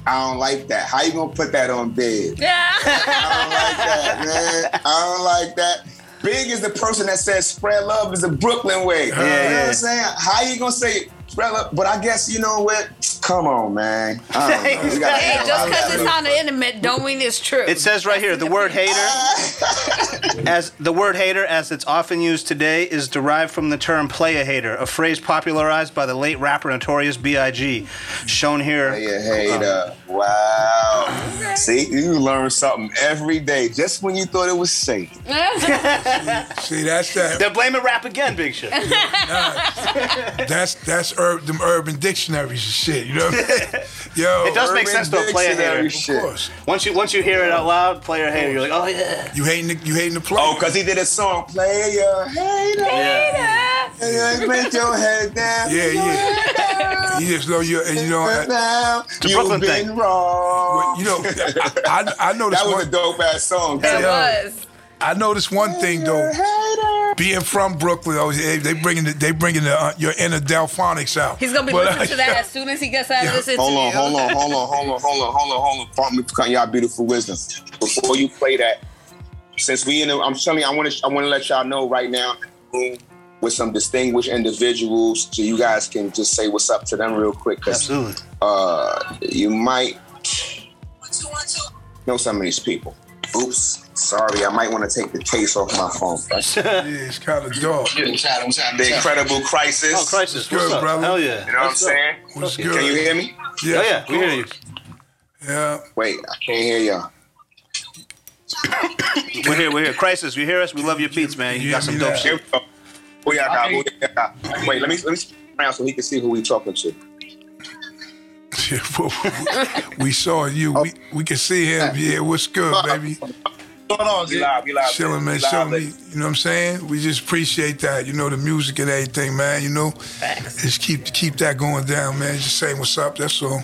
I don't like that. How you gonna put that on bed? Yeah. I don't like that, man. I don't like that. Big is the person that says spread love is a Brooklyn way. you know what I'm saying? How you gonna say spread love? But I guess you know what? Come on, man. I don't know. We gotta- Hey, just because it's on the internet don't mean it's true. It says right here the word hater as the word hater as it's often used today is derived from the term play a hater, a phrase popularized by the late rapper Notorious B.I.G. Shown here. Hey, a hater. Wow. See, you learn something every day just when you thought it was safe. See, that's that. Then blame it rap again, Big Shit. That's that's ur- them urban dictionaries and shit. You know what I mean? Yo, It does make sense to a player Dictionary hater. of shit. course. Once you once you hear it out loud, player hater, you're like, oh yeah. You hating the, you hating the play. Oh, cause he did a song, Player Hater. Yeah. And Bend your head down. Yeah, yeah. You just know you and you know I, Now, The you've Brooklyn been thing. wrong. you know I, I, I noticed that was one a dope ass song. That too. was. I noticed one thing though. Being from Brooklyn, oh, they, they bringing the, they bringing the, uh, your inner Delphonics out. He's gonna be But, listening to uh, that as soon as he gets out of this interview. Hold on, hold on, hold on, hold on, hold on, hold on, hold on. Pardon me for cutting y'all beautiful wisdom. Before you play that, since we in, the, I'm telling you, I want to, I want to let y'all know right now, with some distinguished individuals, so you guys can just say what's up to them real quick, Absolutely. uh, you might know some of these people. Oops, sorry, I might want to take the case off my phone. Yeah, it's kind of dark. The Incredible Khrysis. Oh, Khrysis. good, What's up? brother? Hell yeah. You know what I'm What's up? saying? What's Can good? Can you hear me? Yeah, Oh yeah, we hear you. Yeah. Wait, I can't hear y'all. We're here. We're here. Khrysis. You hear us? We love your beats, man. You Yeah, got some dope that. shit. Here we go. Who y'all got? Who y'all got? Wait, let me let me spin around so he can see who we talking to. we saw you. We we can see him. Yeah, what's good, baby? What's going on, We live, we live. Chilling, man. We Chilling. You know what I'm saying? We just appreciate that. You know the music and everything, man. You know, just keep keep that going down, man. Just saying what's up. That's all.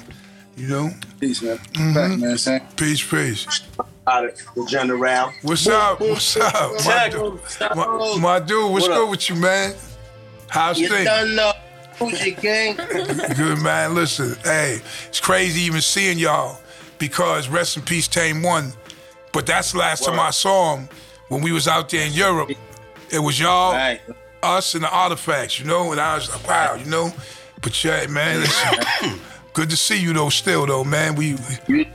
You know, Peace, man. Mm-hmm. Back, man. Sam. peace, peace. Out of the general. What's up? What's up, my Check. dude? My, my dude, what's What good up? with you, man? How's You things? done know. Good man. Listen, hey, it's crazy even seeing y'all because rest in peace, Tame One. But that's the last time I saw him when we was out there in Europe. It was y'all, Right. us, and the artifacts, you know. And I was like, wow, you know. But yeah, man, listen, good to see you though. Still though, man. We, we You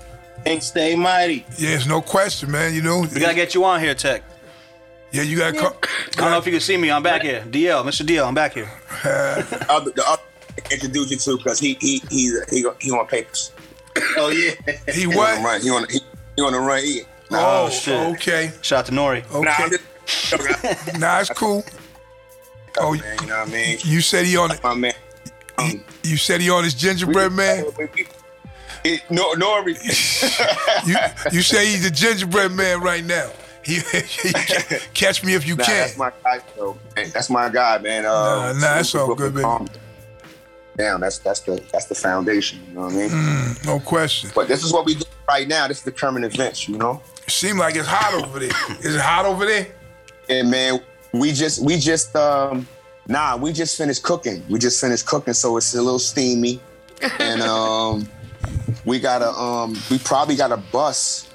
ain't stay mighty. yeah, there's no question, man. You know. We gotta get you on here, Tek. Yeah, you got. to come. I don't know if you can see me. I'm back here. DL, Myster DL, I'm back here. Other, the other introduce you to because he he he he he on papers. Oh yeah. He He on the what? run. He on he, he on the run. He, Oh, shit. okay, Shout out to Nori. Nah, I'm okay. just, Nah, it's cool. Oh, man, you know what I mean? You said he on it. My man. Um, You said he on his gingerbread man. It, no, Nori. You you say he's the gingerbread man right now. He, he catch me if you Nah, can. that's my guy, bro. Man, that's my guy, man. Uh, Nah, nah, it's all good. Calm Down. That's that's the that's the foundation. You know what I mean? Mm, no question. But this is what we do right now. This is the current events. You know. It seems like it's hot over there. Is it hot over there? And man, we just we just um nah, we just finished cooking. We just finished cooking, so it's a little steamy. and um we gotta um we probably got a bus.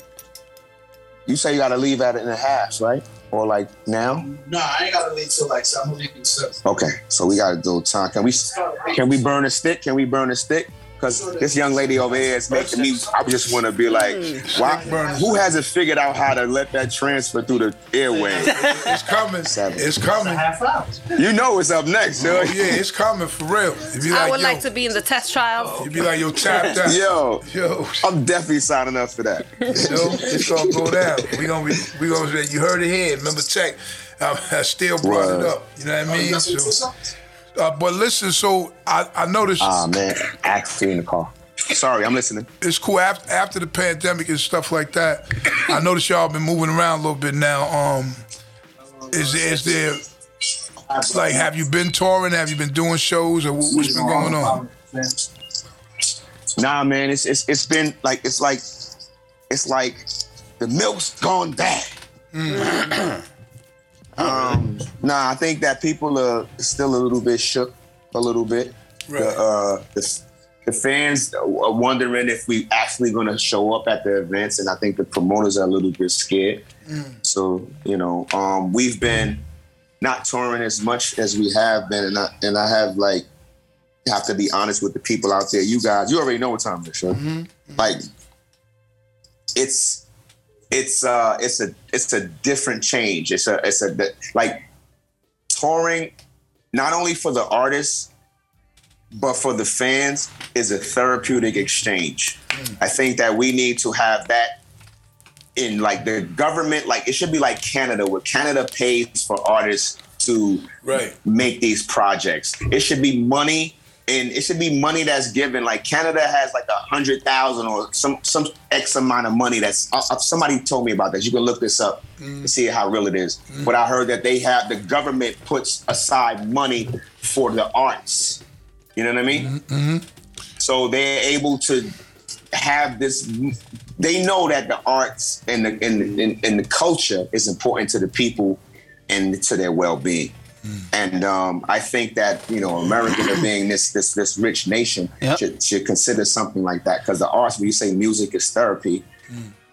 You say you gotta leave at it in a half, right? Or like now? Nah, I ain't gotta leave till like seven. I'm leaving seven. Okay, so we gotta do time. Can we can we burn a stick? Can we burn a stick? Because this young lady over here is making me. I just want to be like, mm. why? Who hasn't figured out how to let that transfer through the airways? It's coming. Seven. It's coming. Half hours. You know it's up next, Oh yeah, it's coming for real. It'd I would yo, like to be in the test trials. You'd be like, yo, tapped out. Yo, Yo, I'm definitely signing up for that. you it's gonna go down. We gonna be, we gonna. be. You heard it here. Remember, check. I, I still brought it up. You know what I mean? Oh, That's what So, it's uh, but listen, so I, I noticed Ah man, actually in the car. Sorry, I'm listening. it's cool after, after the pandemic and stuff like that. I noticed y'all been moving around a little bit now. Um, is is there like have you been touring? Have you been doing shows or what- what's been going on? Nah, man, it's it's it's been like it's like it's like the milk's gone bad. Um, nah, I think that people are still a little bit shook, a little bit. Right. The, uh, the the fans are wondering if we actually going to show up at the events, and I think the promoters are a little bit scared. So you know, um, we've been not touring as much as we have been, and I, and I have like have to be honest with the people out there. You guys, you already know what time it is, right? Like, it's it's uh it's a it's a different change. It's a it's a like touring, not only for the artists, but for the fans is a therapeutic exchange. I think that we need to have that in like the government. Like it should be like Canada, where Canada pays for artists to Right. make these projects. It should be money and it should be money that's given. Like Canada has like a hundred thousand or some some X amount of money. That's uh, uh, somebody told me about this. You can look this up and see how real it is. But I heard that they have the government puts aside money for the arts. You know what I mean? So they're able to have this. They know that the arts and the and, and, and the culture is important to the people and to their well being. And um, I think that you know, America being this this this rich nation Yep. should, should consider something like that because the arts. When you say music is therapy,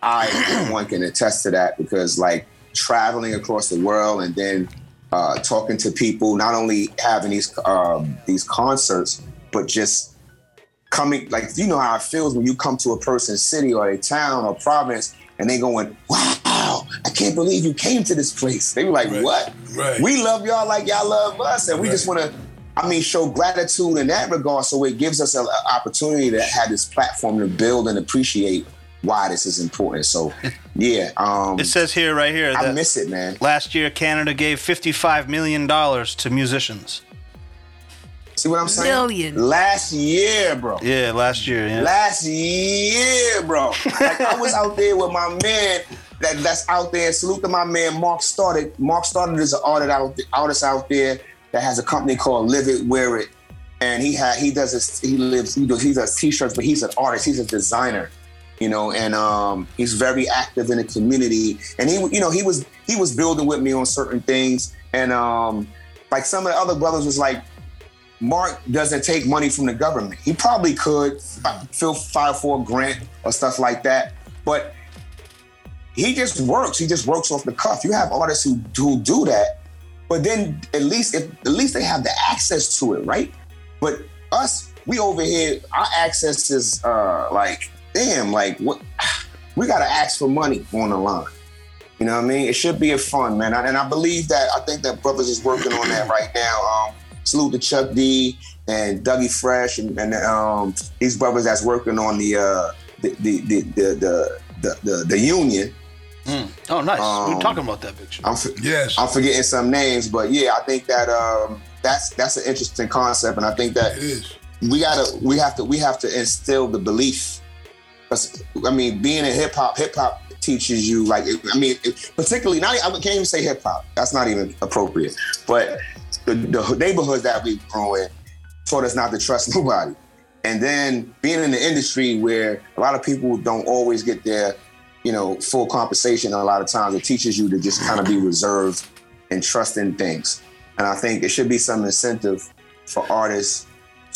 I one can attest to that because like traveling across the world and then uh, talking to people, not only having these um, these concerts, but just coming like you know how it feels when you come to a person's city or a town or province and they going, "Wow, I can't believe you came to this place." They were like, Right. "What? Right. We love y'all like y'all love us, and we just want to." I mean, show gratitude in that regard. So it gives us an opportunity to have this platform to build and appreciate why this is important. So, yeah, um, It says here, right here, I that miss it, man. last year Canada gave $55 million to musicians. See what I'm saying? Million. Last year, bro. Yeah, last year. Yeah. Last year, bro. Like I was out there with my man that, that's out there. Salute to my man Mark started. Mark started as an artist out, artist out there that has a company called Live It, Wear It. And he had he does this, he lives, he does he does t-shirts, but he's an artist, he's a designer, you know, and um he's very active in the community. And he you know, he was he was building with me on certain things. And um like some of the other brothers was like, Mark doesn't take money from the government. He probably could fill file for a grant or stuff like that, but he just works. He just works off the cuff. You have artists who who do that, but then at least if at least they have the access to it, right? But us, we over here, our access is uh like, damn, like what? We gotta ask for money on the line. You know what I mean? It should be a fun, man. And I believe that I think that brothers is working on that right now. Um, salute to Chuck D and Dougie Fresh and, and um, these brothers that's working on the uh, the, the, the, the, the, the, the the union. Oh, nice. we Um, were talking about that picture. I'm for- Yes. I'm forgetting some names, but yeah, I think that um, that's that's an interesting concept, and I think that we gotta we have to we have to instill the belief. 'Cause, I mean, being in hip hop, hip hop teaches you like I mean, particularly not I can't even say hip hop. That's not even appropriate. But the, the neighborhoods that we grew in taught us not to trust nobody. And then being in the industry where a lot of people don't always get their, you know, full compensation. A lot of times it teaches you to just kind of be reserved and trust in things. And I think there should be some incentive for artists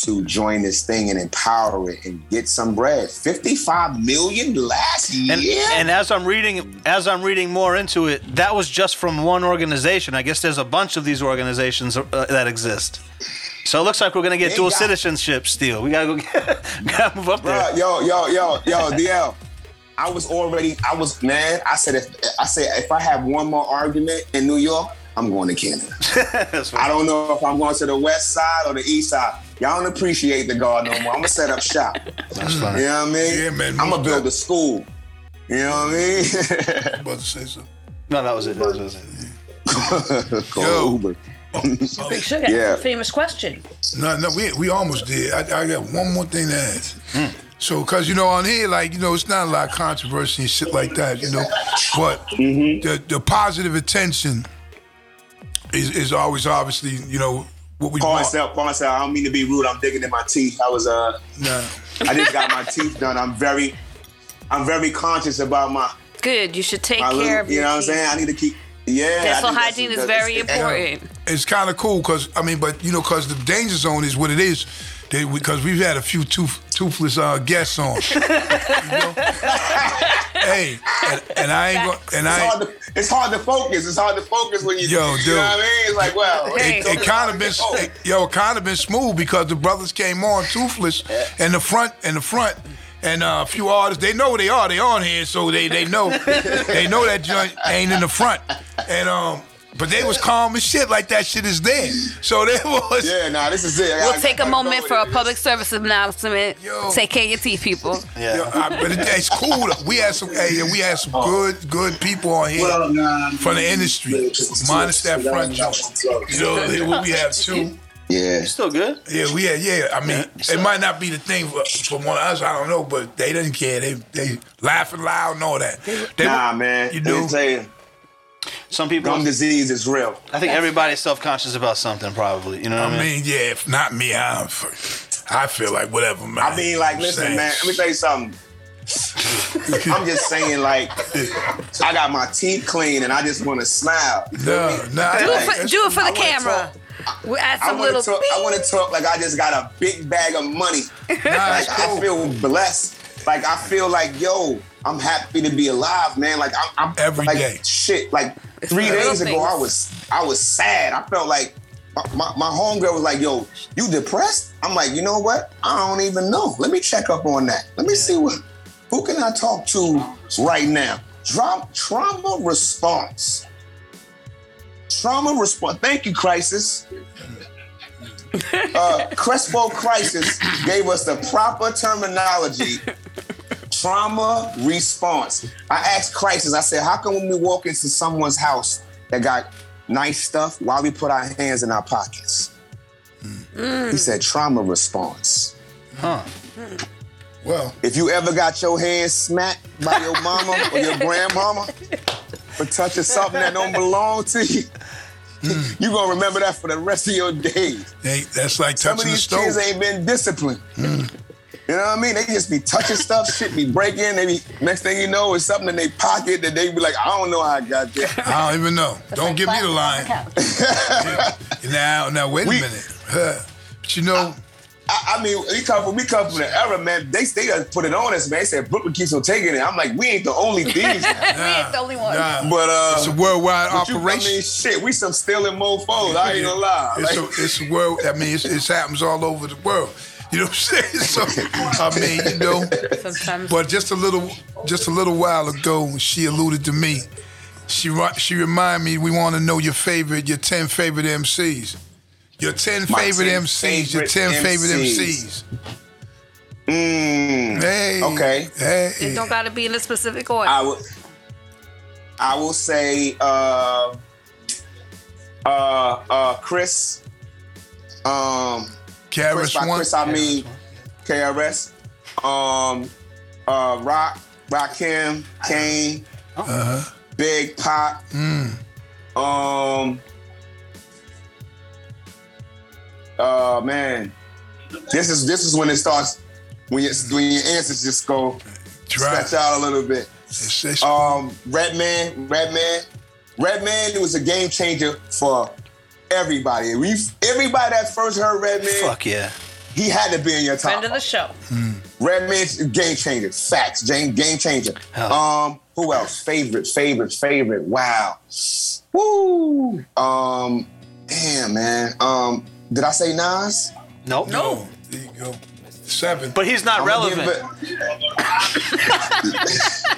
to join this thing and empower it and get some bread. 55 million last year? And, and as I'm reading, as I'm reading more into it, that was just from one organization. I guess there's a bunch of these organizations uh, that exist. So it looks like we're gonna get They dual got- citizenship still. We gotta go, get, gotta move up there. Bruh, yo, yo, yo, yo, DL. I was already, I was, man, I said if I said if I have one more argument in New York, I'm going to Canada. That's I don't know if I'm going to the west side or the east side. Y'all don't appreciate the guard no more. I'm gonna set up shop. That's You know what I mean? Yeah, man, I'm gonna build a school. You know what I mean? about to say something. No, that was it. That was it. Yo. Uber. Oh, Big Shug, Yeah. famous question. No, no, we we almost did. I, I got one more thing to ask. Hmm. So, cause you know on here, like you know, it's not a lot of controversy and shit like that, you know. But the the positive attention is is always obviously, you know, what we Paul want. myself, Paul myself. I don't mean to be rude. I'm digging in my teeth. I was uh, Nah. I just got my teeth done. I'm very, I'm very conscious about my Good. You should take care little, of you your know what I'm saying? I need to keep. Yeah, I Dental hygiene is that's- very it's- important. it's kind of cool because I mean, but you know, because the danger zone is what it is. They because we've had a few tooth, toothless uh, guests on. You know? hey, and, and I ain't going and It's I. hard, to, it's hard to focus. It's hard to focus when you, Yo, you dude. know what I mean? It's like, well, Hey. It, it kind of been, it- yo, kind of been smooth because the brothers came on toothless, and the front, and the front, and uh, a few artists. They know where they are. They on here, so they they know they know that joint ain't in the front, and um, but they was calm as shit. Like that shit is there. So they was. Yeah, nah, this is it. I We'll gotta- take a moment for a public service announcement. Yo. Take care of your teeth, people. Yeah. Yo, I, but it, it's cool. though. We had some, hey, we had some good, good people on here from the industry, minus that front joint. You know, what we have two. Yeah. He's still good. Yeah, we had. Yeah, I mean, so- it might not be the thing for, for one of us. I don't know, but they didn't care. They they laughing loud and all that. They, Nah, man. You Let do. me tell you, Some people. gum disease is real. I think everybody's self conscious about something. Probably. You know what I I mean? mean, yeah, if not me, I, I feel like whatever, man. I mean, like, I'm listen, saying. man. Let me tell you something. I'm just saying, like, I got my teeth clean and I just want to smile. No, nah, Do it for, do it for I the wanna camera. We add I some want little. to talk. I want to talk like I just got a big bag of money. nah, Like it's I feel blessed. Like I feel like yo, I'm happy to be alive, man. Like I'm, I'm Every like, day. Shit, like three days ago, I was I was sad. I felt like my, my, my homegirl was like, "Yo, you depressed?" I'm like, you know what? I don't even know. Let me check up on that. Let me see what who can I talk to right now. Trauma, trauma response. Trauma response. Thank you, Khrysis uh, Crespo Khrysis gave us the proper terminology. Trauma response. I asked Khrysis, I said, how come when we walk into someone's house that got nice stuff, why we put our hands in our pockets? Mm. He said, trauma response. Huh. Well, If you ever got your hands smacked by your mama or your grandmama for touching something that don't belong to you, hmm. you gonna remember that for the rest of your days. they, that's like Some of touching the these stove. kids ain't been disciplined. Hmm. You know what I mean? They just be touching stuff, shit be breaking. They be next thing you know, it's something in their pocket that they be like, I don't know how I got there. I don't even know. Don't give me the line. Now, now, wait We- a minute. Huh. But you know, I, I mean, we come from we come from the era, man. They they done put it on us, man. They said Brooklyn keeps on taking it. I'm like, we ain't the only thieves. we ain't the only one. nah, but uh, it's a worldwide but you- operation. I mean, shit, we some stealing mofos. I ain't gonna lie. It's Like, a, it's a world. I mean, it's, it happens all over the world. You know what I'm saying? So, I mean, you know. Sometimes. But just a little, just a little while ago, she alluded to me. She she reminded me we want to know your favorite, your ten favorite MCs, your ten My favorite 10 MCs, your favorite ten favorite MCs. MCs. mm, Hey, Okay. Hey, it don't gotta be in a specific order. I will. I will say, uh, uh, uh, Chris. Um, Chris, Karis by one. Chris, I mean KRS. Um, uh, Rock, Rakim, Kane, Uh-huh. Big Pop. Mm. Um, uh, man, this is this is when it starts. When your when your answers just go Try. stretch out a little bit. It's- it's- Um, Redman, Redman, Redman was a game changer for everybody. We everybody that first heard Redman, Fuck yeah. he had to be in your top. Friend of the show. Redman's a game changer. Facts, game game changer. Hell. Um, who else? Favorite, favorite, favorite. Wow. Woo. Um, damn man. Um, did I say Nas? Nope. no. There you go. Seven. But he's not I'ma relevant. it-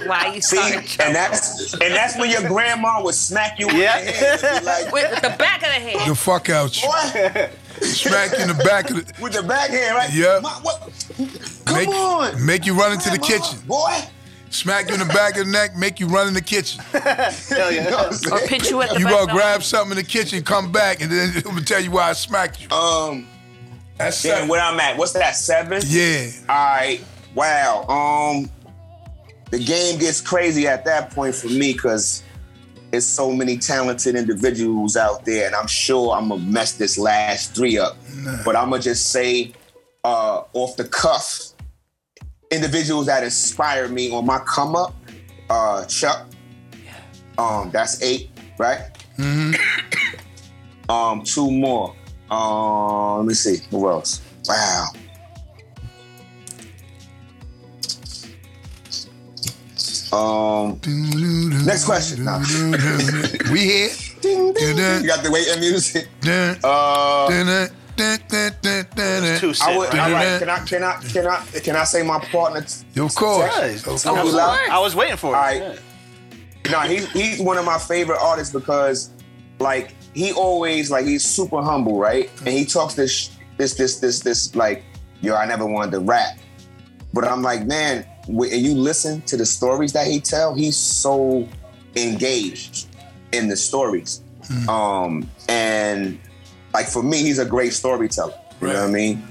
Why you See, and that's and that's when your grandma would smack you in Yeah. the head like, with the back of the head? the fuck out you. boy, Smack you in the back of the. with the back hand, right? Yeah. Ma- Come Make, on. make you run into the kitchen. Boy. Smack you in the back of the neck, make you run in the kitchen. Hell You know yeah. I'm? Or pinch you at the You back gonna grab something in the kitchen, come back, and then I'm gonna tell you why I smacked you. Um, That's damn, seven. where I'm at. What's that, seven? Yeah. All right. Wow. Um, the game gets crazy at that point for me because there's so many talented individuals out there, and I'm sure I'm gonna mess this last three up. But I'm gonna just say, uh, off the cuff, individuals that inspire me on my come up. Uh, Chuck. Um, that's eight, right? Hmm. um, two more. Um, let me see. Who else? Wow. Um, Next question. Nah. we here. ding, ding, You got the waiting music. Uh, dun, dun, dun, dun, dun, dun. Two I would, all right? right. Can I, can I, can I, can I say my partner? t- Of course. Yeah, Of course. Are we? I was waiting for it. All right. Yeah. No, he's he's one of my favorite artists because, like, he always like he's super humble, right? And he talks this this this this this like, yo, I never wanted to rap, but I'm like, man, when you listen to the stories that he tell, he's so engaged in the stories, um, and like for me, he's a great storyteller. You know what I mean?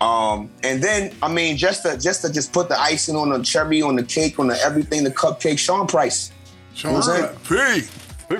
Um, and then I mean, just to just to just put the icing on the cherry, on the cake, on the everything, the cupcake. Sean Price. Sean, that? Free.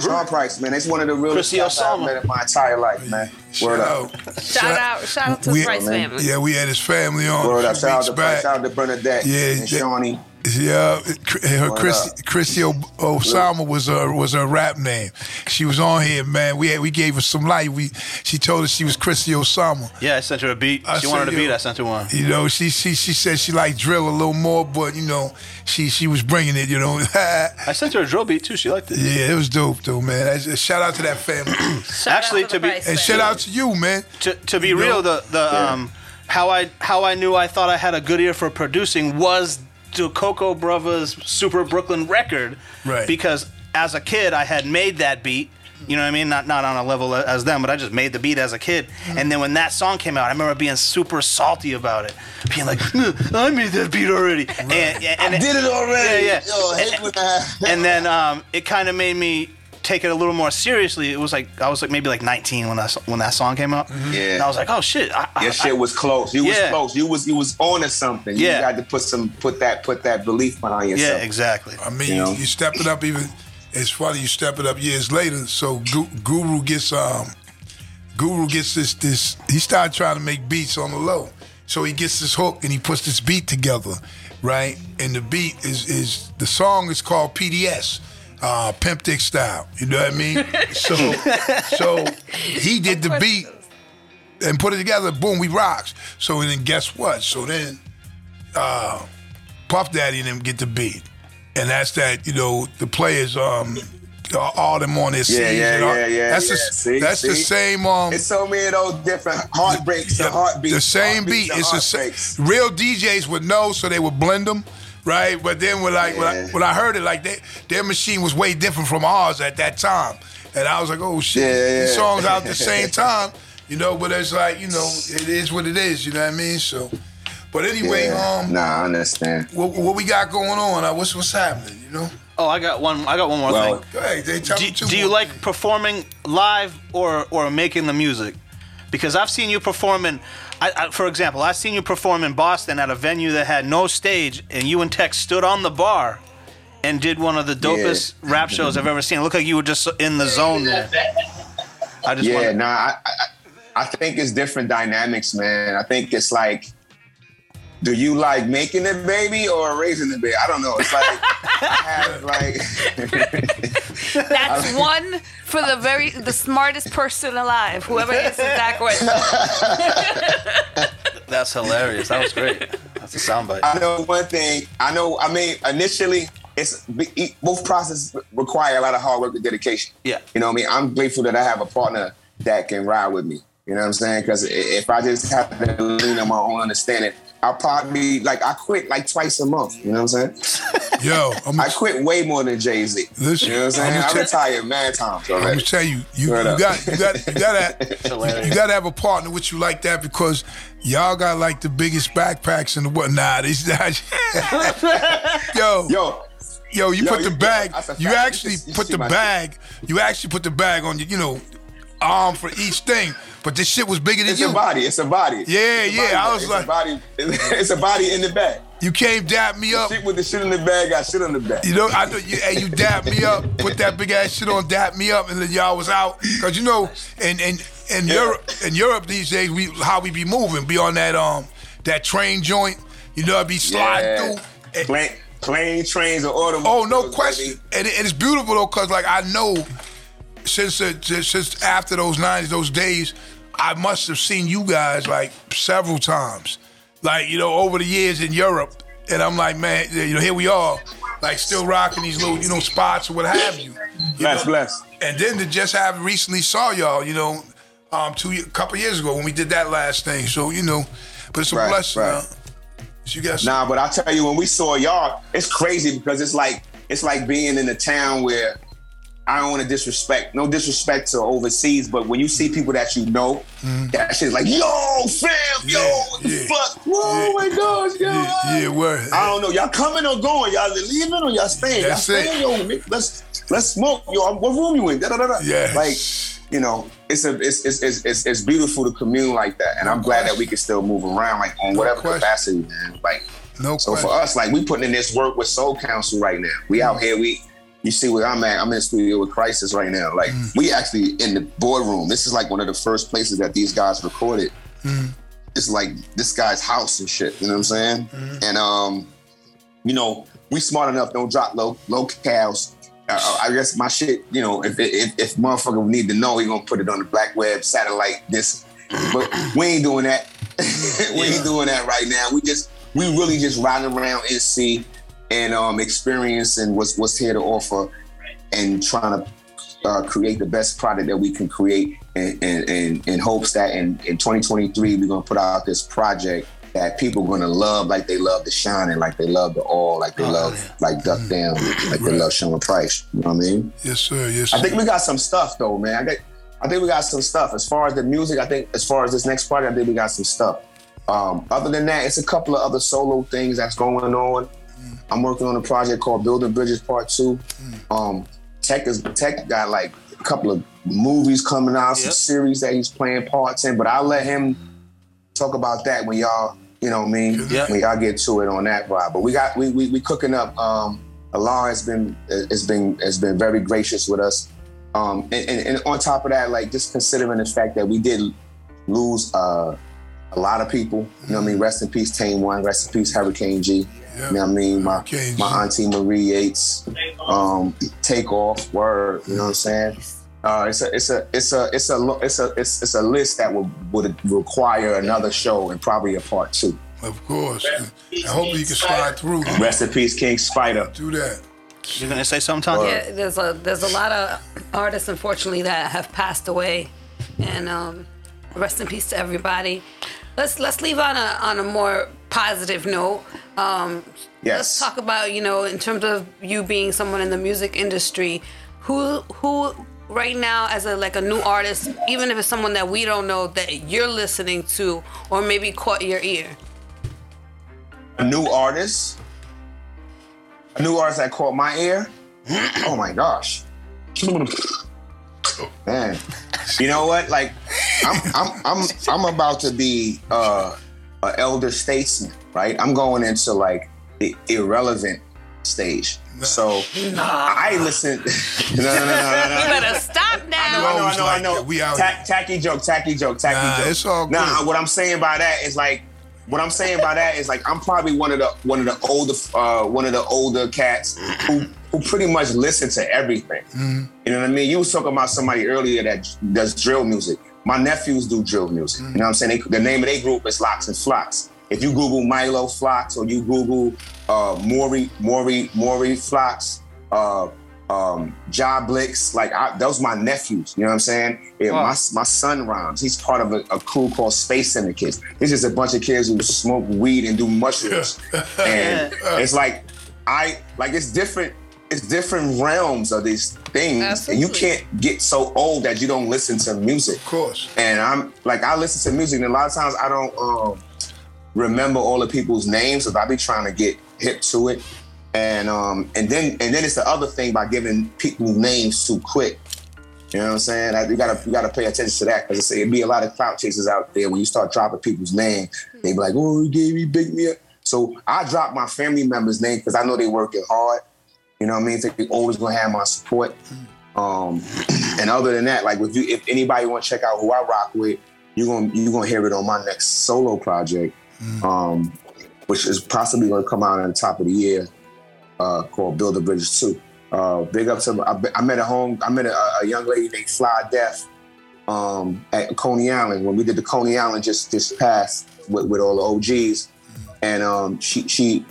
Sean Price, man. It's one of the realest Chrissy cats I've met in my entire life, man. Word Shout up. out. Shout out, shout out to We- the Price family. Yeah, we had his family on Word up. Shout out to back. shout out to Bernadette Yeah, and that- Shawnee. Yeah, her What Chrissy, up? Chrissy O- Osama was her was her rap name. She was on here, man. We had, we gave her some light. We she told us she was Chrissy Osama. Yeah, I sent her a beat. I she wanted a beat. I sent her one. You know, she she she said she liked drill a little more, but you know, she she was bringing it. You know, I sent her a drill beat too. She liked it. Yeah, it was dope though, man. That's- Shout out to that family, Actually, to to, be- and family. shout out to you, man. To, to be You know? real, the the um how I how I knew I thought I had a good ear for producing was the Cocoa Brovaz Super Brooklyn record, Right. Because as a kid, I had made that beat. You know what I mean? Not not on a level as them, but I just made the beat as a kid. And then when that song came out, I remember being super salty about it, being like, "I made that beat already." And, and, and I did it already. Yeah, yeah. Yo, I hate when that- and then um, it kind of made me take it a little more seriously. It was like I was like maybe like 19 when that when that song came out. Yeah. And I was like, oh shit. I, I- Your shit was close. You Yeah. was close. You was you was on to something. You Yeah. got to put some put that put that belief behind yourself. Yeah, exactly. I mean, You you, know? you step it up even. It's funny you step it up years later. So Gu- Guru gets um, Guru gets this this. He started trying to make beats on the low. So he gets this hook and he puts this beat together, right? And the beat is is the song is called PDS, uh, Pimp Dick Style. You know what I mean? so so he did the beat and put it together. Boom, we rocks. So then guess what? So then uh, Puff Daddy and them get the beat, and that's that. You know, the players, um, all- all them on their Yeah, yeah, and all- yeah, yeah, That's yeah. the See, that's the same. Um, It's so many of those different heartbreaks, yeah, the heartbeats, the same heartbeats beat. and It's the same. Real DJs would know, so they would blend them. Right, but then when like when, I, when I heard it, like they, their machine was way different from ours at that time, and I was like, "Oh shit, Yeah, these songs out at the same time," you know. But it's like you know, it is what it is. You know what I mean? So, but anyway, Yeah. um, Nah, I understand. what, what we got going on? Uh, what's what's happening? You know? Oh, I got one. I got one more Well, thing. Go ahead, they tell Do, me two do you like performing live or or making the music? Because I've seen you performing. I, I, for example, I've seen you perform in Boston at a venue that had no stage, and you and Tex stood on the bar and did one of the dopest rap shows I've ever seen. It looked like you were just in the zone there. I just Yeah, wanna- nah, I, I, I think it's different dynamics, man. I think it's like, do you like making it baby or raising the baby? I don't know. It's like I have like That's one for the very the smartest person alive. Whoever answers that question. That's hilarious. That was great. That's a soundbite. I know one thing. I know. I mean, initially, it's both processes require a lot of hard work and dedication. Yeah. You know what I mean? I'm grateful that I have a partner that can ride with me. You know what I'm saying? Because if I just have to lean on my own understanding, I'll probably like I quit like twice a month. You know what I'm saying? Yo, I'm I quit way more than Jay Z. You know what I'm saying? I'ma tell- retired mad times I'm already. gonna tell you, you, you got you got you gotta you gotta have a partner with you like that because y'all got like the biggest backpacks in the world. Nah, these yo, yo, Yo, you Yo, put the bag. that's You actually You put the my bag. You actually put the bag on your, you know, arm for each thing. But this shit was bigger than it's you. It's a body. It's a body. Yeah, a yeah, body, I was it's like- a body. It's a body in the bag. You came dap me up. Shit with the shit in the bag. Got shit in the bag. You know, I know you. Hey, you dap me up, put that big ass shit on, dap me up, and then y'all was out. Cause you know, in in in Yeah. Europe, in Europe these days, we how we be moving, be on that um that train joint. You know, I be sliding Yeah. through. Plane, plane, trains, or automobiles. oh, no question. And, it- and it's beautiful though, cause like I know since the, since after those '90s, those days, I must have seen you guys like several times, like you know, over the years in Europe. And I'm like, man, you know, here we are, like still rocking these little, you know, spots or what have you. You Bless, know? bless. And then to just have recently saw y'all, you know, um, two a couple years ago when we did that last thing. So you know, but it's a Right, blessing. right. Uh, you guys, Nah, but I tell you, when we saw y'all, it's crazy because it's like it's like being in a town where I don't want to disrespect, no disrespect to overseas, but when you see people that you know, that shit's like, yo, fam, yo, Mm-hmm. Yeah, what the yeah, fuck? Oh my gosh, yo. yeah, yeah, word. I don't know. Y'all coming or going? Y'all leaving or y'all staying? That's y'all it. yo. Let's let's smoke, yo. What room you in? Da, da, da, da. Yes. Like, you know, it's a it's it's, it's it's it's beautiful to commune like that, and I'm glad that we can still move around like on whatever question. capacity, man. Like No so question. for us, like we putting in this work with Soul Council right now. We out here, we you see where I'm at. I'm in the studio with Khrysis right now. Like we actually in the boardroom. This is like one of the first places that these guys recorded. It's like this guy's house and shit. You know what I'm saying? And um, you know, we smart enough. Don't drop low locales. Uh, I guess my shit. You know, if if, if motherfucker need to know, he gonna put it on the black web satellite This, But we ain't doing that. we ain't doing that right now. We just we really just riding around NC and um experiencing what's what's here to offer and trying to uh, create the best product that we can create and and, and in hopes that in, in 2023 we're gonna put out this project that people are gonna love like they love the shining, like they love the all, like they Oh, love yeah. like Duck Down, like they love Sean Price. You know what I mean? Yes, sir. Yes, I think we got some stuff though, man. I think I think we got some stuff. As far as the music, I think as far as this next project, I think we got some stuff. Um, other than that, it's a couple of other solo things that's going on. I'm working on a project called Building Bridges Part Two. Um, Tek is Tek got like a couple of movies coming out, some series that he's playing parts in. But I'll let him talk about that when y'all, you know what I mean? Yep. When y'all get to it on that vibe. But we got we we, we cooking up. Um, Allah has been has been has been very gracious with us. Um, and, and, and on top of that, like just considering the fact that we did lose uh, a lot of people. You know what I mean? Rest in peace, Tame One. Rest in peace, Hurricane G. Yeah. You know what I mean? My Hurricane my auntie Marie Yates. Um, Takeoff word. You know what I'm saying? Uh, it's a it's a it's a it's a it's a it's, it's a list that would would require another show and probably a part two. Of course. And hopefully you can slide through. Rest in peace, King Spider. Do that. You're gonna say something, Tanya? Yeah, there's a there's a lot of artists unfortunately that have passed away, and um, rest in peace to everybody. Let's let's leave on a on a more positive note. Um, Yes. Let's talk about you know in terms of you being someone in the music industry, who who right now as a like a new artist, even if it's someone that we don't know that you're listening to or maybe caught your ear. a new artist, a new artist that caught my ear. Oh my gosh, man! You know what? Like, I'm I'm I'm I'm about to be uh, an elder statesman, right? I'm going into like the irrelevant stage. So I listen. no, no, no, no, no, You no. better stop I now. know, I know, I always know, I know. We out Ta- here. tacky joke, tacky joke, tacky Nah, joke. it's all Nah, what I'm saying by that is like, what I'm saying by that is like, I'm probably one of the one of the older uh, one of the older cats who who pretty much listen to everything. Mm-hmm. You know what I mean? You was talking about somebody earlier that does drill music. My nephews do drill music. Mm-hmm. You know what I'm saying? They, the name of their group is Locks and Flocks. If you Google Milo Flocks or you Google uh, Maury Maury Maury Flocks, uh, um, Job Blix, like I, those my nephews. You know what I'm saying? Yeah, Wow. my my son rhymes. He's part of a, a crew called Space Syndicates. It's just a bunch of kids who smoke weed and do mushrooms, and it's like I like it's different. It's different realms of these things, and you can't get so old that you don't listen to music. Of course. And I'm like I listen to music, and a lot of times I don't um, remember all the people's names, so I be trying to get hip to it. And um, and then and then it's the other thing by giving people names too quick. You know what I'm saying? Like, you gotta you gotta pay attention to that because it'd be a lot of clout chasers out there when you start dropping people's name. They be like, "Oh, he gave me big me." up." So I drop my family members' name because I know they working hard. You know what I mean? So they always gonna have my support. Um, and other than that, like if you if anybody want to check out who I rock with, you're gonna you're gonna hear it on my next solo project, um, which is possibly gonna come out on the top of the year, uh, called Build a Bridges Two. Uh, big up to I, I met a home I met a, a young lady named Fly Death um, at Coney Island when we did the Coney Island just this past with, with all the OGs, and um, she she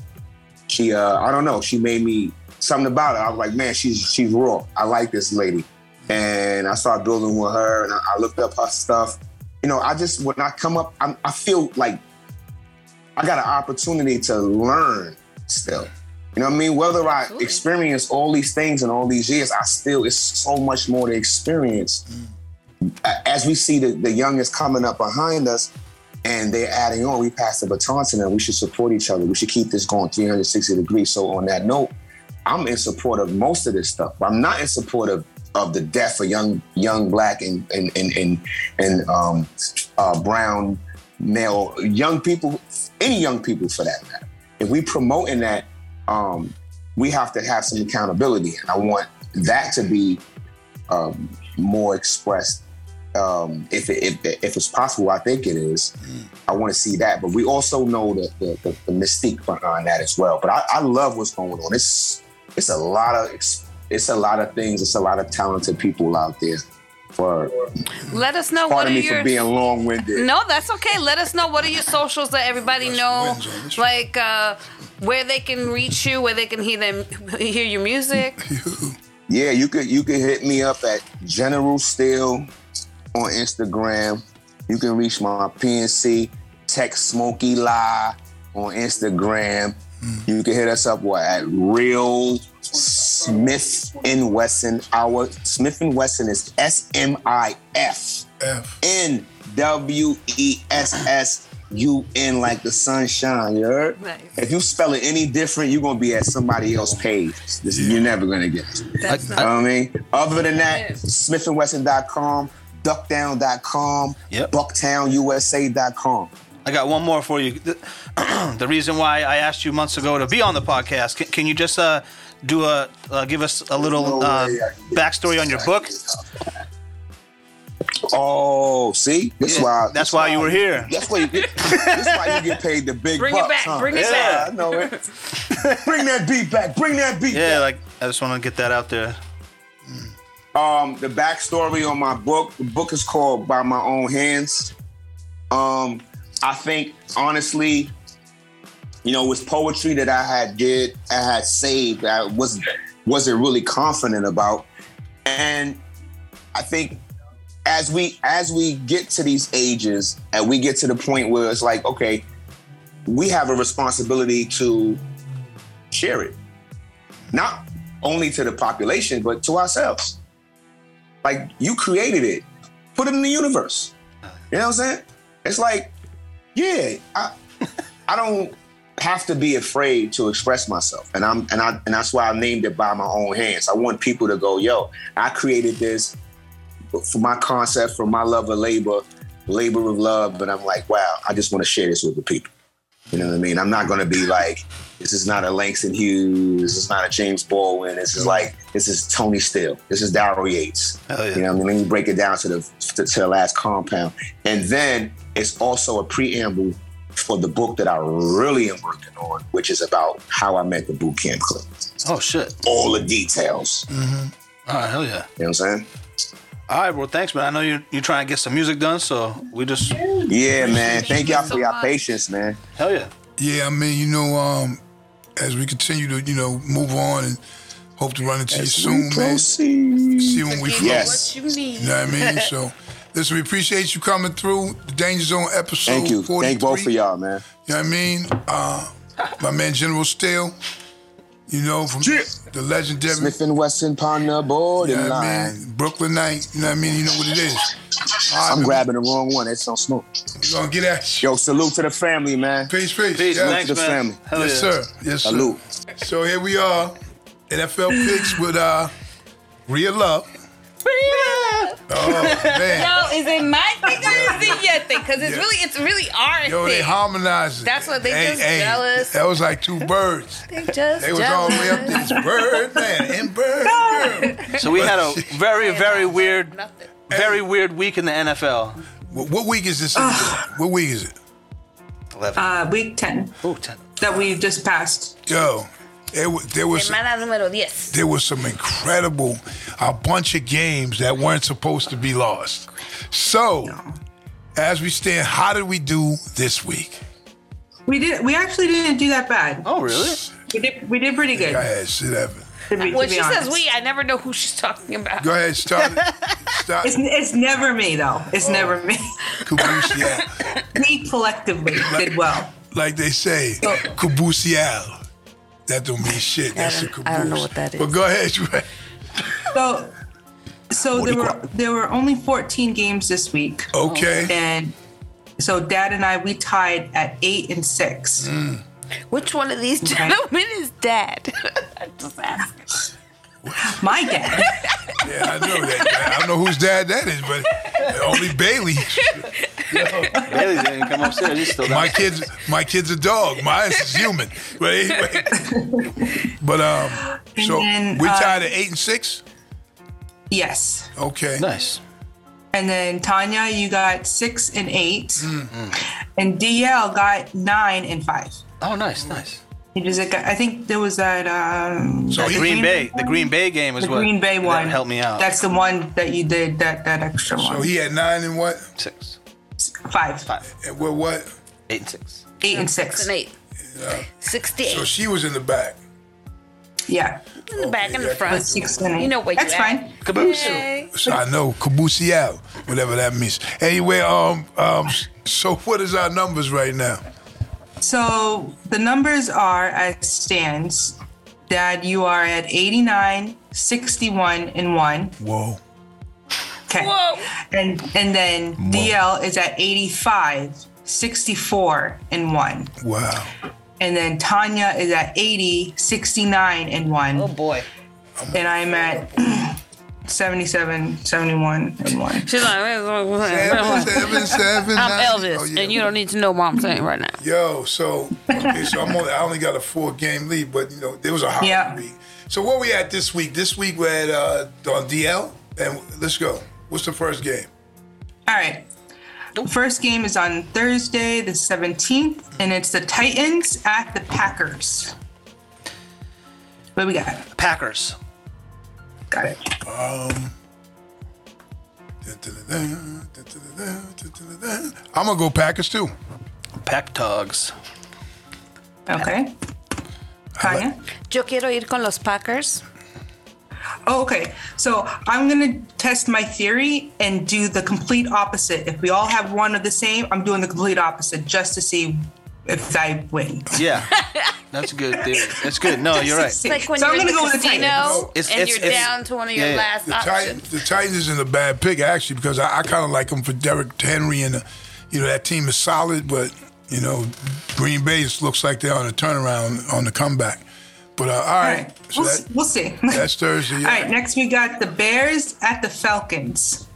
she uh, I don't know she made me something about it. I was like, man, she's she's raw. I like this lady, and I started building with her, and I, I looked up her stuff. You know, I just when I come up, I'm, I feel like I got an opportunity to learn still. You know what I mean? Whether I Absolutely. experience all these things in all these years, I still it's so much more to experience. A- As we see the, the youngest coming up behind us, and they're adding on, we pass the baton to them. We should support each other. We should keep this going 360 degrees. So on that note, I'm in support of most of this stuff. But I'm not in support of of the death of young young black and and and and, and um, uh, brown male young people, any young people for that matter. If we promoting that, um, we have to have some accountability, and I want that to be um, more expressed. Um, if, it, if if it's possible, I think it is. I want to see that, but we also know the the, the, the mystique behind that as well. But I, I love what's going on. It's it's a lot of it's a lot of things. It's a lot of talented people out there. For Let us know what pardon are me your for being long winded. No, that's okay. Let us know what are your socials that everybody know, wins on this. like uh, where they can reach you, where they can hear them, hear your music. Yeah, you could you could hit me up at General Steele on Instagram. You can reach my PNC Tek Smoky Lie on Instagram. You can hit us up what, at Real Smith and Wesson. Our Smif-n-Wessun is S M I F F. N W E S S U N like the sunshine. You heard? Nice. If you spell it any different, you're gonna be at somebody else's page. This, You're never gonna get it. That's You not. know what I mean? Other than that, Yeah. SmithandWesson.com, DuckDown.com, Yep. BucktownUSA.com. I got one more for you. The, the reason why I asked you months ago to be on the podcast. Can, can you just uh, do a uh, give us a little No uh, way I can get backstory on your book? Oh, see, this is Yeah, why. that's this why you were here. That's why you get. this is why you get paid the big Bring it bucks. back, huh? bring it yeah, back. I know it. bring that beat back. Bring that beat. Yeah, back. like I just want to get that out there. um the backstory on my book the book is called by my own hands um i think honestly you know it was poetry that i had did i had saved i wasn't wasn't really confident about and i think as we as we get to these ages and we get to the point where it's like okay we have a responsibility to share it not only to the population but to ourselves like you created it. Put it in the universe. You know what I'm saying? It's like, yeah, I I don't have to be afraid to express myself. And I'm and I and that's why I named it by my own hands. I want people to go, yo, I created this for my concept, for my love of labor, labor of love. But I'm like, wow, I just want to share this with the people. You know what I mean? I'm not gonna be like, this is not a Langston Hughes, this is not a James Baldwin, this is like, this is Tony Steele, this is Daryl Yates. Yeah. You know what I mean? Let me break it down to the to, to the last compound. And then it's also a preamble for the book that I really am working on, which is about how I met the Boot Camp Clik. Oh shit! All the details. You know All right, hell yeah. You know what I'm saying? All right, well, thanks, man. I know you're you're trying to get some music done, so we just Yeah, man. Thank you y'all so for your much. patience, man. hell yeah. Yeah, I mean, you know, um, as we continue to, you know, move on and hope to run into you soon, man. See when we flow. me Yes. what you need. You know what I mean? So, listen, we appreciate you coming through the Danger Zone episode. Thank you. 43. Thank both of y'all, man. You know what I mean? Uh, my man General Steele, you know, from Yeah. the legendary, Smif-n-Wessun Ponder you boarding know what I line. mean? Brooklyn Night, you know what I mean? You know what it is. All right, I'm man, grabbing the wrong one. It's on smoke. we gonna get at you. Yo, salute to the family, man. Peace, peace. Peace, Yeah. thanks, the man. family. Hell Yes, yeah. sir. Yes, sir. Salute. So here we are, NFL picks with uh, Real Love. Oh man, No, is it my thing or is it your thing? Because it's Yeah. really, it's really our yo, they thing. harmonizing. That's what they just jealous. That was like two birds. They just They was all the way up jealous. this bird man and bird girl. So we had a very, very weird, Nothing. very weird week in the NFL. What, what week is this? what week is it? Eleven. Uh, week 10 Ooh, 10. that we just passed. Yo, there, wa- there was Semana número 10. there was some incredible, a bunch of games that weren't supposed to be lost. So, as we stand, how did we do this week? We did. We actually didn't do that bad. Oh, really? We did. We did pretty good. Go ahead, sit up. To be, When she honest. says we, I never know who she's talking about. Go ahead, start. it. Start. it's, it's never me though. It's never me. Caboose, yeah. we collectively did well. Like they say, caboosial. That don't mean shit. That's a don't- caboose. I don't know what that is. But go ahead, Trey. So, so there were there were only 14 games this week, Okay. and so Dad and I we tied at eight and six. Mm. Which one of these gentlemen is dad? I just asked. My dad. Yeah, I know that. I don't know whose dad that is, but only Bailey. Bailey didn't come upstairs. He's still. My kid's my kid's a dog. Mine is human. But anyway. But um, so then, we uh, tied at eight and six. Yes. Okay. Nice. And then Tanya, you got six and eight. Mm-hmm. And DL got nine and five. Oh, nice, nice. He just, I think there was that. Um, So that he- Green Bay, the? Green Bay game was The what Green Bay one. Help me out. That's the one that you did that that extra So one. So he had nine and what? six, Five, five, And what what? eight, and six. eight and Six six. and eight. So 68. she was in the back. Yeah, in the back and the front. six and eight. You know where That's you fine. at. Caboose. So I know Kabusial, whatever that means. Anyway, um, um, so what is our numbers right now? So the numbers are as stands. Dad, you are at 89, 61, and 1. Whoa. Okay. Whoa. And and then DL is at 85, 64, and 1. Wow. And then Tanya is at 80, 69, and 1. Oh boy. And I'm at 77, 71, and 1. She's like, Seven, seven, seven, I'm nine. Elvis, Oh, yeah. and you don't need to know what I'm saying right now. Yo, so okay, so I'm only I only got a four game lead, but you know there was a hot Yeah. week. So where we at this week? This week we're at uh, on DL, and let's go. What's the first game? All right. The First game is on Thursday, the 17th, and it's the Titans at the Packers. What we got? Packers. Got it. I'm gonna go Packers too. Pack Dogs. Okay. Tanya? Yo quiero ir con los Packers. Oh, okay. So I'm gonna test my theory and do the complete opposite. If we all have one of the same, I'm doing the complete opposite just to see if I win. Yeah, that's a good theory. That's good. No, you're right. It's like when So I'm you're in gonna the go with the casino Titans. It's- and it's- you're it's- down to one of your yeah, yeah. last The options. Titans, the Titans isn't a bad pick actually because I, I kind of like them for Derrick Henry and uh, you know that team is solid, but you know Green Bay just looks like they're on a turnaround on the comeback. But uh, all All right, right. so We'll, that, we'll see. that's Thursday. All right. Next we got the Bears at the Falcons.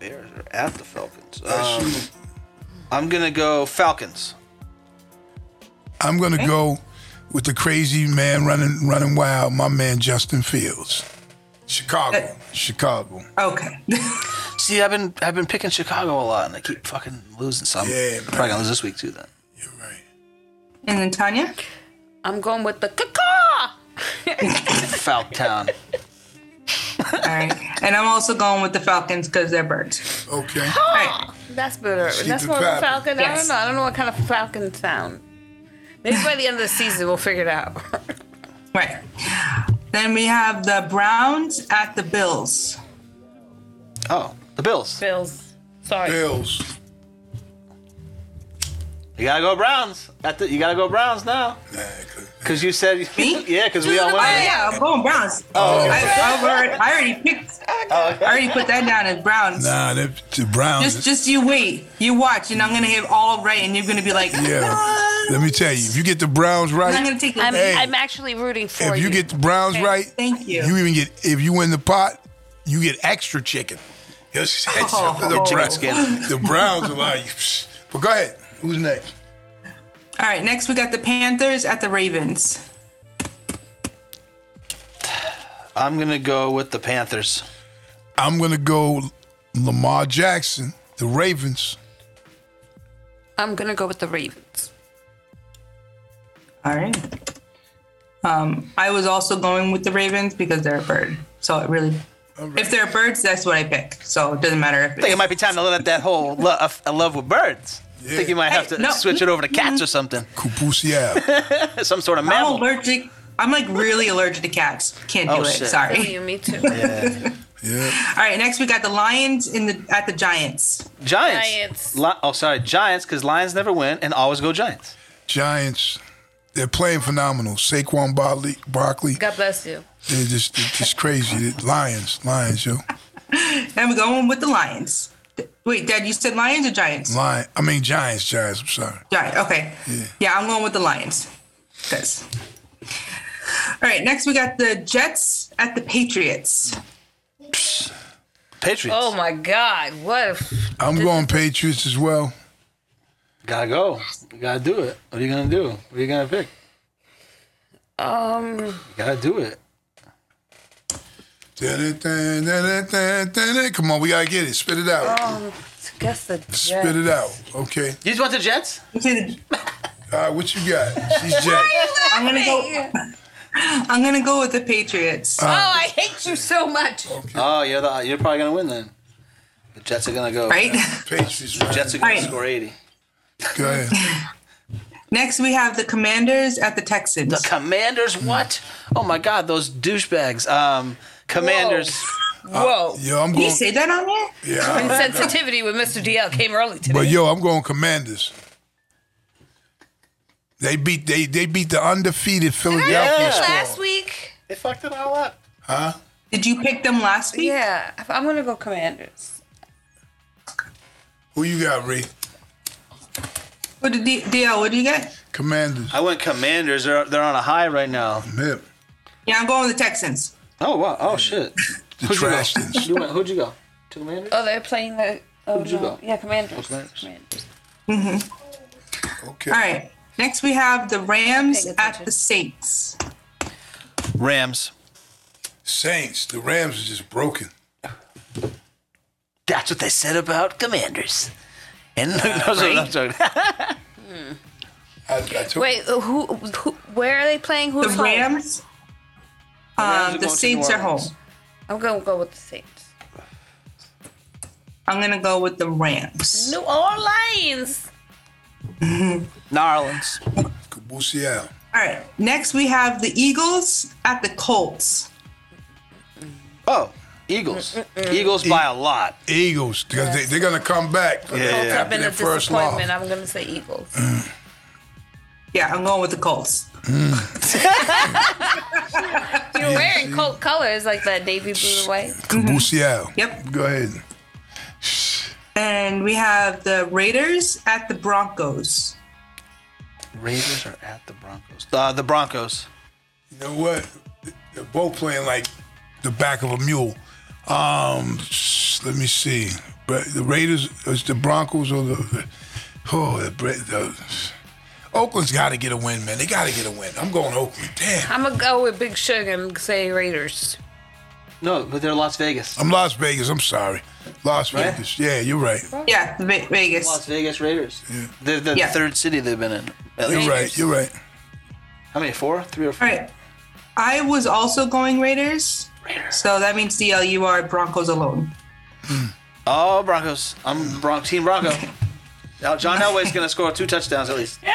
Bears are at the Falcons. Um. I'm gonna go Falcons. I'm gonna go with the crazy man running running wild, my man Justin Fields. Chicago. Uh, Chicago. Okay. See, I've been I've been picking Chicago a lot, and I keep fucking losing some. Yeah, man. Probably gonna lose this week too. Then You're right. and then Tanya? I'm going with the caca. Falctown. All right. And I'm also going with the Falcons because they're birds. Okay. All right. That's better. Keep That's it more of a poppin'. falcon. I don't know. I don't know what kind of falcon sound. Maybe by the end of the season we'll figure it out. Right. Then we have the Browns at the Bills. Oh, the Bills. Bills. Sorry. Bills. You gotta go Browns. At the, you gotta go Browns now. Nah, good. Cause you said Me? yeah. Cause we all went. Oh yeah, I'm going Browns. Oh, I, I've already, I already picked. Oh, I already put that down as Browns. Nah, the, the Browns. Just, just you wait, you watch, and I'm gonna have all right, and you're gonna be like, yeah. "What?" Let me tell you, if you get the Browns right, I'm right, gonna take. I'm, the Hey. I'm actually rooting for if you get the Browns Okay. right, Thank you. You even get if you win the pot, you get extra chicken. Yes, Oh. the, Chicken Browns, skin. the Browns are like. But go ahead. Who's next? All right, next we got the Panthers at the Ravens. I'm gonna go with the Panthers. I'm gonna go Lamar Jackson, the Ravens. I'm gonna go with the Ravens. All right. Um, I was also going with the Ravens because they're a bird. So it really, if they're birds, that's what I pick. So it doesn't matter if I think it might be time to let that whole lo- a, a love with birds. I think you might have Hey, to no. switch it over to cats or something. Kupusial. Some sort of mammal. I'm allergic. I'm like really allergic to cats. Can't oh, do Oh, it. shit. Sorry. You, me too. Yeah. yeah. All right, next we got the Lions in the at the Giants. Giants. Giants. Li- oh, sorry, Giants, because Lions never win and always go Giants. Giants. They're playing phenomenal. Saquon Barkley, Barkley. God bless you. They're just, they're just crazy. Lions, Lions, yo. And we're going with the Lions. Wait, Dad, you said Lions or Giants? Lion. I mean Giants, Giants. I'm sorry. Giants. Okay. Yeah. yeah, I'm going with the Lions. Guys. All right, next we got the Jets at the Patriots. Patriots. Oh my God! What? If, I'm going Patriots as well. Gotta go. You gotta do it. What are you gonna do? What are you gonna pick? um, You gotta do it. Come on, we gotta get it. Spit it out. I guess the Jets. Spit it out. Okay. You just want the Jets? All right, what you got? She's Jack. I'm gonna go. I'm gonna go with the Patriots. Oh, I hate you so much. Oh, you're the, you're probably gonna win then. The Jets are gonna go. right. Patriots. Right. Jets are gonna Right. score 80. Go ahead. Next, we have the Commanders at the Texans. The Commanders, what? Oh my God, those douchebags. Um, Commanders. Uh, Whoa! Yo, I'm Did you going. say that on there? Yeah. Sensitivity with Myster DL came early today. But yo, I'm going Commanders. They beat they they beat the undefeated Philadelphia Yeah. squad. Last week. They fucked it all up. Huh? Did you pick them last week? Yeah, I'm gonna go Commanders. Who you got, Ray? What did D- DL? What do you get? Commanders. I went Commanders. They're, they're on a high right now. Hip. Yeah, I'm going with the Texans. Oh wow! Oh shit! The Who'd you go? You went- Who'd you go? To Commanders? Oh, they're playing the. Oh, Who'd you no. go? Yeah, Commanders. Commanders. Commanders. Okay. All right. Next, we have the Rams at the Saints. Rams. Saints. The Rams are just broken. That's what they said about Commanders. And no, sorry, I'm joking. I, I took, Wait, uh, who, who? Where are they playing? The Who's home? Rams. Rams Um, the Saints are home. I'm gonna go with the Saints. I'm gonna go with the Rams. New Orleans. New Narlands. Cabusial. All right. Next, we have the Eagles at the Colts. Oh, Eagles. Eagles by a lot. Eagles. Because they, they're going to come back. Yeah, Colts yeah. have been a disappointment. I'm gonna say Eagles. Yeah, I'm going with the Colts. You're wearing Colt colors like that navy blue and white. Cabusial. Yep. Go ahead. And we have the Raiders at the Broncos. Raiders are at the Broncos. Uh, the Broncos. You know what? They're both playing like the back of a mule. Um, let me see. But the Raiders, is the Broncos or the oh the, Bra- the Oakland's got to get a win, man. They got to get a win. I'm going Oakland. Damn. I'm gonna go with Big Shug and say Raiders. No, but they're Las Vegas. I'm Las Vegas. I'm sorry. Las Right? Vegas. Yeah, you're right. Yeah, Ve- Vegas. Las Vegas Raiders. They're the Yeah. third city they've been in. You're least. right. You're right. How many? Four? Three or four? All right. I was also going Raiders. Raiders. So that means DL, you are Broncos alone. Oh, Broncos. I'm Bron- Team Bronco. Now, John Elway's going to score two touchdowns at least.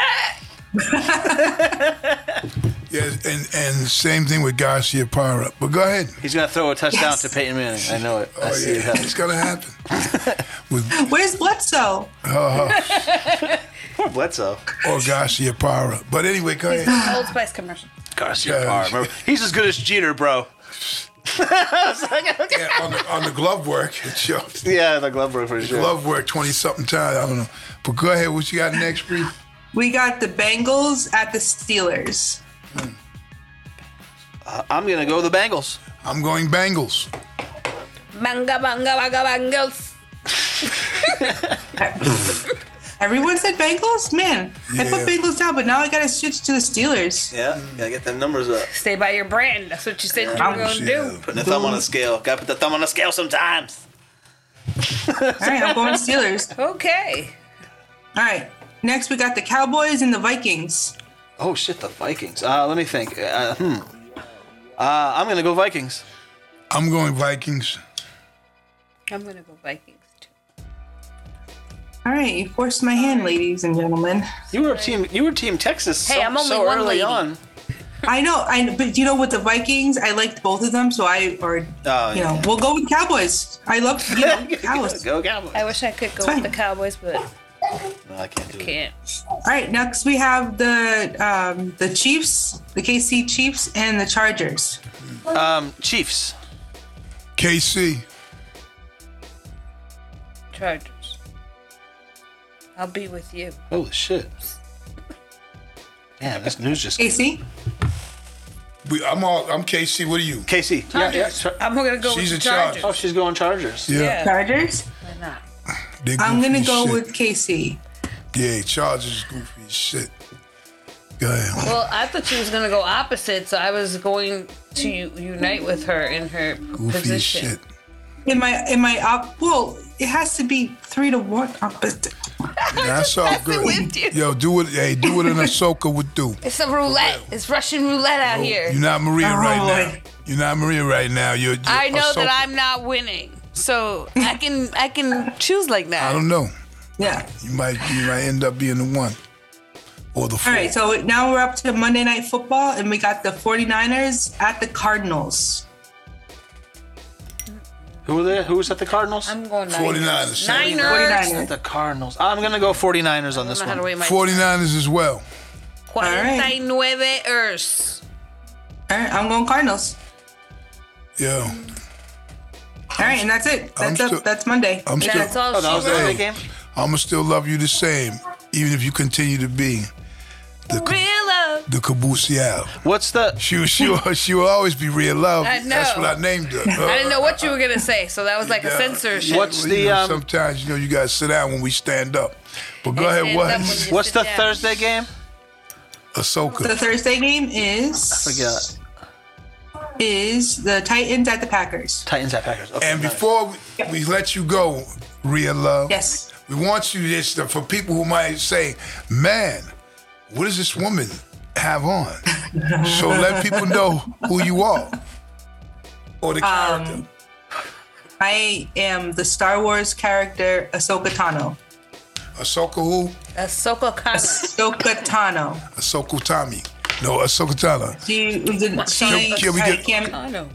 Yes, and and same thing with Garciaparra. But go ahead. He's going to throw a touchdown Yes. to Peyton Manning. I know it. I Oh see it yeah, happen. it's gonna happen. with Where's Bledsoe? Uh-huh. Poor Bledsoe. or Garciaparra. But anyway, go ahead. Old Spice commercial. Garcia Yeah. Parra. Remember, He's as good as Jeter, bro. Yeah, on the on the glove work, it shows. Yeah, the glove work for sure. Glove work twenty something times. I don't know. But go ahead. What you got next, Bree? We got the Bengals at the Steelers. Uh, I'm going to go with the Bengals. I'm going Bengals. Banga banga banga bangles. Everyone said Bengals? Man, I put Bengals down, but now I gotta switch to the Steelers. Yeah, gotta get the numbers up. Stay by your brand. That's what you said you were gonna Yeah. do. Putting the thumb on the scale. Gotta put the thumb on the scale sometimes. All right, I'm going Steelers. Okay. All right, next we got the Cowboys and the Vikings. Oh shit, the Vikings. Uh, let me think. Uh, hmm. Uh, I'm gonna go Vikings. I'm going Vikings. I'm gonna go Vikings too. All right, you forced my hand, ladies and gentlemen. You were team. You were team Texas. Hey, so, I'm only so one early lady. on. I know, I but you know with the Vikings, I liked both of them, so I or Oh, you know yeah. we'll go with Cowboys. I love you know Cowboys. Go Cowboys. I wish I could go It's with the. Cowboys, but No, I can't do it. can't. All right, next we have the um, the Chiefs, the KC Chiefs, and the Chargers. Um, Chiefs. KC. Chargers. I'll be with you. Holy shit. Man, this news just. KC. We, I'm all. I'm KC. What are you? Casey. Yeah, yeah. Char- I'm gonna go She's with in the charge. Chargers. Oh, she's going Chargers. Yeah. Chargers. Why not? They I'm gonna go shit. with KC. Yeah, Chargers is goofy as shit. Go ahead. Well, I thought she was gonna go opposite, so I was going to unite with her in her Goofy as position. shit. Am I? Am I up? Well, it has to be three to one opposite. That's all good. with you. Yo, do it. Hey, do what an Ahsoka would do. It's a roulette. It's Russian roulette out here. You're not Maria Oh, right boy. now. You're not Maria right now. You're. you're I know that I'm not winning, so I can I can choose like that. I don't know. Yeah. You might. You might end up being the one. Or the All four. right. So now we're up to Monday Night Football, and we got the 49ers at the Cardinals. Who were there? Who was at the Cardinals? I'm going 49ers. Niners. 49ers. the Cardinals. I'm gonna go 49ers on I this don't know how to one. 49ers as well. Cuarenta y nueve ers. All right. I'm going Cardinals. Yeah. All right, and that's it. I'm That's up, that's Monday. I'm still. That's all Oh, that was the wrote. game. I'ma still love you the same, even if you continue to be the ca- Real love. the caboosial. What's the? She will- she will, she will always be real love. I know. That's what I named her. I didn't know what you were gonna say, so that was like a censorship. What's Well, you the, know, um, sometimes you know you gotta sit down when we stand up. But go ahead, what? up when you What's the down. Thursday game? Ahsoka. The Thursday game is I Forget. Is the Titans at the Packers. Titans at Packers. Okay, And nice. before we, we let you go, real love. Yes. We want you just to, for people who might say, "Man, what does this woman have on?" so let people know who you are or the character. Um, I am the Star Wars character Ahsoka Tano. Ahsoka who? Ahsoka Kana. Ahsoka Tano. Ahsoka Tommy. No, uh, Ahsoka Tana. She was in, she, Can we I get- can't- Kano.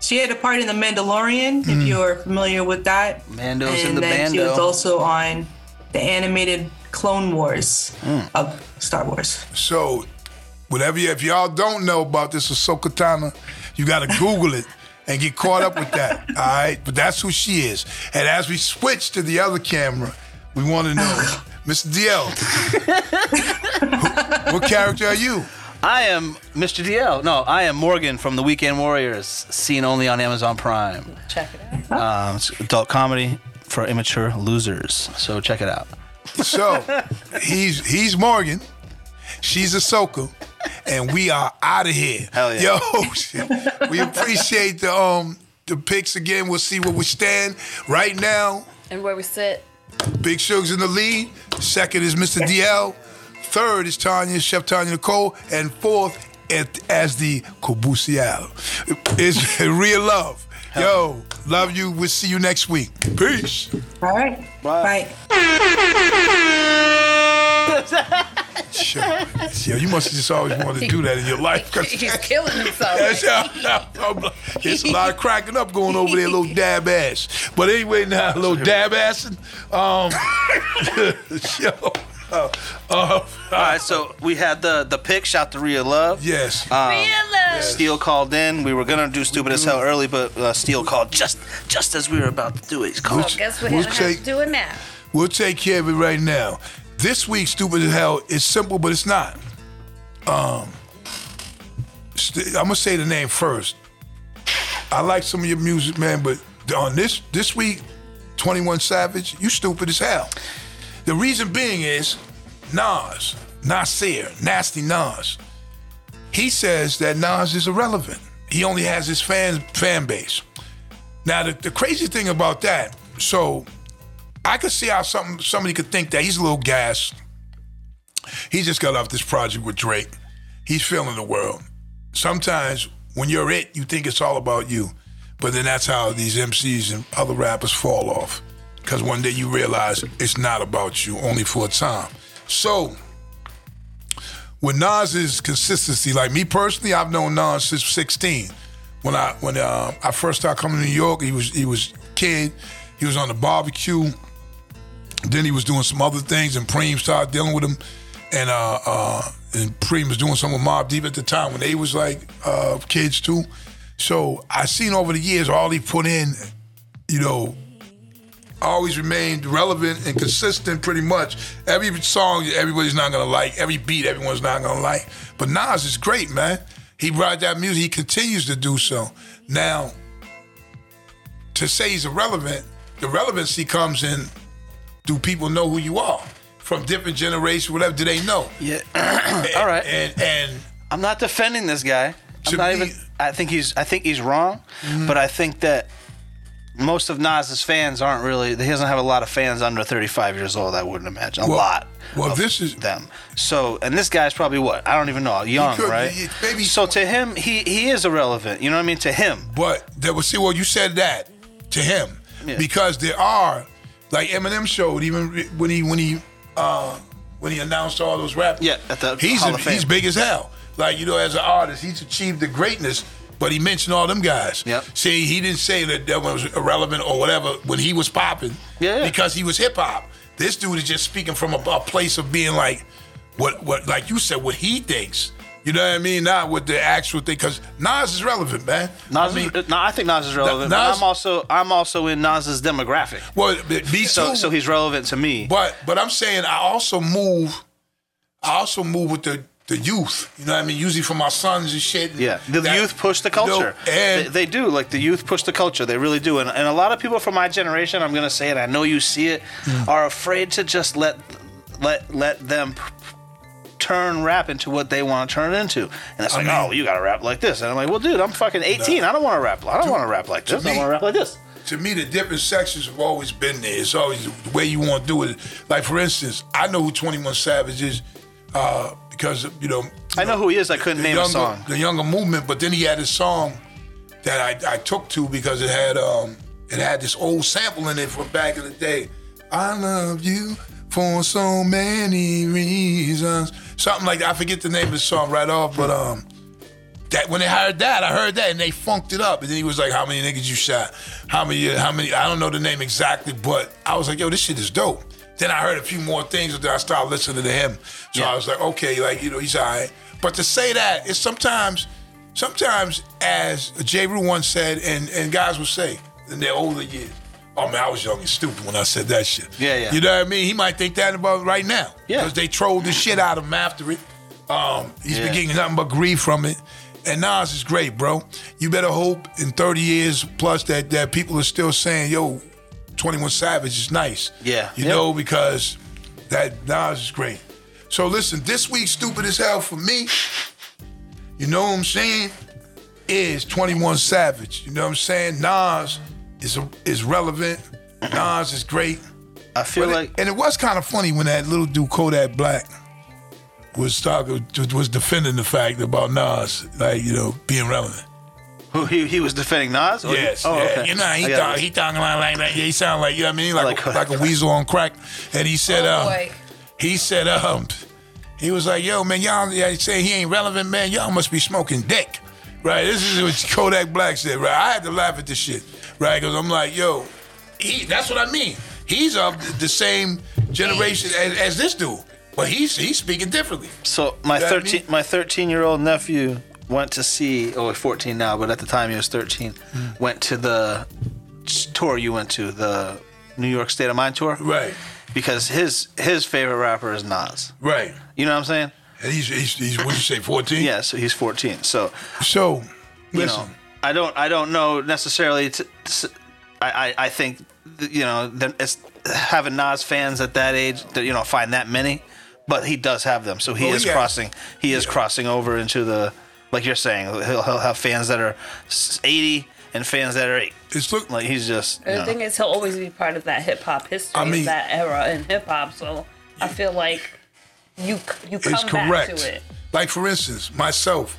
she had a part in The Mandalorian, if mm. you're familiar with that. Mando's and in the then she was also on the animated Clone Wars mm. of Star Wars. So, whatever you, if y'all don't know about this Ahsoka Tano, you got to Google it and get caught up with that. All right, but that's who she is. And as we switch to the other camera, we want to know, Myster DL, what character are you? I am Myster DL. No, I am Morgan from the Weekend Warriors, seen only on Amazon Prime. Check it out. Um, it's adult comedy for immature losers. So check it out. So, he's he's Morgan, she's Ahsoka, and we are out of here. Hell yeah. Yo, we appreciate the um the picks again. We'll see where we stand right now. And where we sit. Big Shug's in the lead. Second is Myster DL. Third is Tanya, Chef Tanya Nicole. And fourth as the Kobusial. It's real love. Yo, love you. We'll see you next week. Peace. All right. Bye. Bye. Sure. Yo, you must have just always wanted to do that in your life. 'cause- He's killing himself. That's how- There's a lot of cracking up going over there, little dab ass. But anyway, now a little dab assing. Um, yo, uh, uh, All right, so we had the the pick. Shout to Real Love. yes. Um, Real love. Steele called in. We were gonna do stupid as hell early, but uh, Steele called just just as we were about to do it. He's called. So guess we're We'll gonna have take- to do it now. We'll take care of it right now. This week's stupid as hell is simple, but it's not. Um, st- I'm gonna say the name first. I like some of your music, man, but on this this week, 21 Savage, you stupid as hell. The reason being is Nas, Nasir, Nasty Nas. He says that Nas is irrelevant. He only has his fan fan base. Now the, the crazy thing about that, so I could see how some somebody could think that he's a little gas. He just got off this project with Drake. He's feeling the world. Sometimes when you're it, you think it's all about you. But then that's how these MCs and other rappers fall off. Because one day you realize it's not about you, only for a time. So, with Nas's consistency, like me personally, I've known Nas since 16. When I when uh, I first started coming to New York, he was he was kid. He was on the barbecue. Then he was doing some other things, and Preem started dealing with him. And uh, uh, and Preem was doing some with Mobb Deep at the time when they was like uh, kids too. So I seen over the years all he put in, you know, always remained relevant and consistent pretty much. Every song everybody's not gonna like, every beat everyone's not gonna like. But Nas is great, man. He brought that music. He continues to do so. Now, to say he's irrelevant, the relevancy comes in. Do people know who you are from different generations? Whatever do they know? Yeah. All right. And and I'm not defending this guy. I'm not even. I think he's. I think he's wrong, Mm-hmm. but I think that most of Nas's fans aren't really. He doesn't have a lot of fans under 35 years old. I wouldn't imagine a Well- lot. well, of this is- them. So, and this guy's probably what? I don't even know. Young, could- right? he- maybe- So to him, he he is irrelevant. You know what I mean? To him, But there was see well you said that to him Yeah. because there are like Eminem showed even when he when he uh when he announced all those rap Yeah, at the he's a- he's big as hell like you know as an artist he's achieved the greatness but he mentioned all them guys Yep. see he didn't say that that one was irrelevant or whatever when he was popping Yeah, because he was hip hop this dude is just speaking from a, a place of being like what what like you said what he thinks you know what I mean not what the actual thing because Nas is relevant man Nas. I mean, is, no, I think Nas is relevant. but Nas- I'm also I'm also in Nas's demographic. Well, me So too. so he's relevant to me. but but I'm saying I also move. I also move with the the youth. You know what I mean? Usually for my sons and shit. Yeah, the That- youth push the you know, culture. and they, they do. Like the youth push the culture. They really do. And, and a lot of people from my generation, I'm gonna say it. I know you see it, Mm. are afraid to just let let let them p- turn rap into what they want to turn it into. And it's I like, mean- oh, you gotta rap like this. And I'm like, well, dude, I'm fucking 18. I don't want to rap. I don't want to rap like this. I me- want to rap like this. to me, the different sections have always been there. It's always the way you want to do it. Like for instance, I know who Twenty One Savage is uh, because you know. I know who he is. I couldn't name younger, a song. The younger movement, but then he had a song that I, I took to because it had um it had this old sample in it from back in the day. I love you for so many reasons. Something like that. I forget the name of the song right off, but um that when they heard that, I heard that and they funked it up. And then he was like, How many niggas you shot? How many how many I don't know the name exactly, but I was like, yo, this shit is dope. Then I heard a few more things and then I started listening to him. So Yeah. I was like, okay, like, you know, he's all right. But to say that, it's sometimes, sometimes as Jeru once said, and, and guys will say in their older years, oh man, I was young and stupid when I said that shit. Yeah, yeah. You know what I mean? He might think that about right now. Yeah. Because they trolled the shit out of him after it. Um, he's Yeah. been getting nothing but grief from it. And Nas is great, bro. You better hope in 30 years plus that, that people are still saying, yo, 21 Savage is nice. Yeah. You Yeah. know, because that Nas is great. So listen, this week, stupid as hell for me, you know what I'm saying, is 21 Savage. You know what I'm saying? Nas is is relevant. Nas is great. I feel But it- like and it was kind of funny when that little dude Kodak Black was talking, was defending the fact about Nas, like you know, being relevant. Who he, he was defending Nas. Or- Yes, Oh, yeah. okay. You know, he I talk, it. he talking like, like that. Yeah, he sound like you know what I mean, like like a, like a weasel on crack. And he said, Oh, um, boy. he said, um, he was like, yo, man, y'all, yeah, he say he ain't relevant, man. Y'all must be smoking dick, right? This is what Kodak Black said, right? I had to laugh at this shit, right? Because I'm like, yo, he, that's what I mean. He's of the same generation as, as this dude, but he's he's speaking differently. So my You know what I thirteen mean? my thirteen year old nephew went to see oh he's 14 now, but at the time he was thirteen. Hmm. Went to the tour you went to the New York State of Mind tour, Right, Because his his favorite rapper is Nas. right. You know what I'm saying? And he's he's, he's what you say, 14? Yeah. So he's 14. So So, you listen. know, I don't I don't know necessarily. To, to- I, I I think you know it's having Nas fans at that age that you know find that many, but he does have them. So he is yeah. crossing. He is crossing over into the like you're saying. He'll, he'll have fans that are 80 and fans that are eight. It's look Like he's just. The know. thing is, he'll always be part of that hip hop history, I mean- that era in hip hop. So I feel like you you come It's back correct. to it. Like for instance, myself.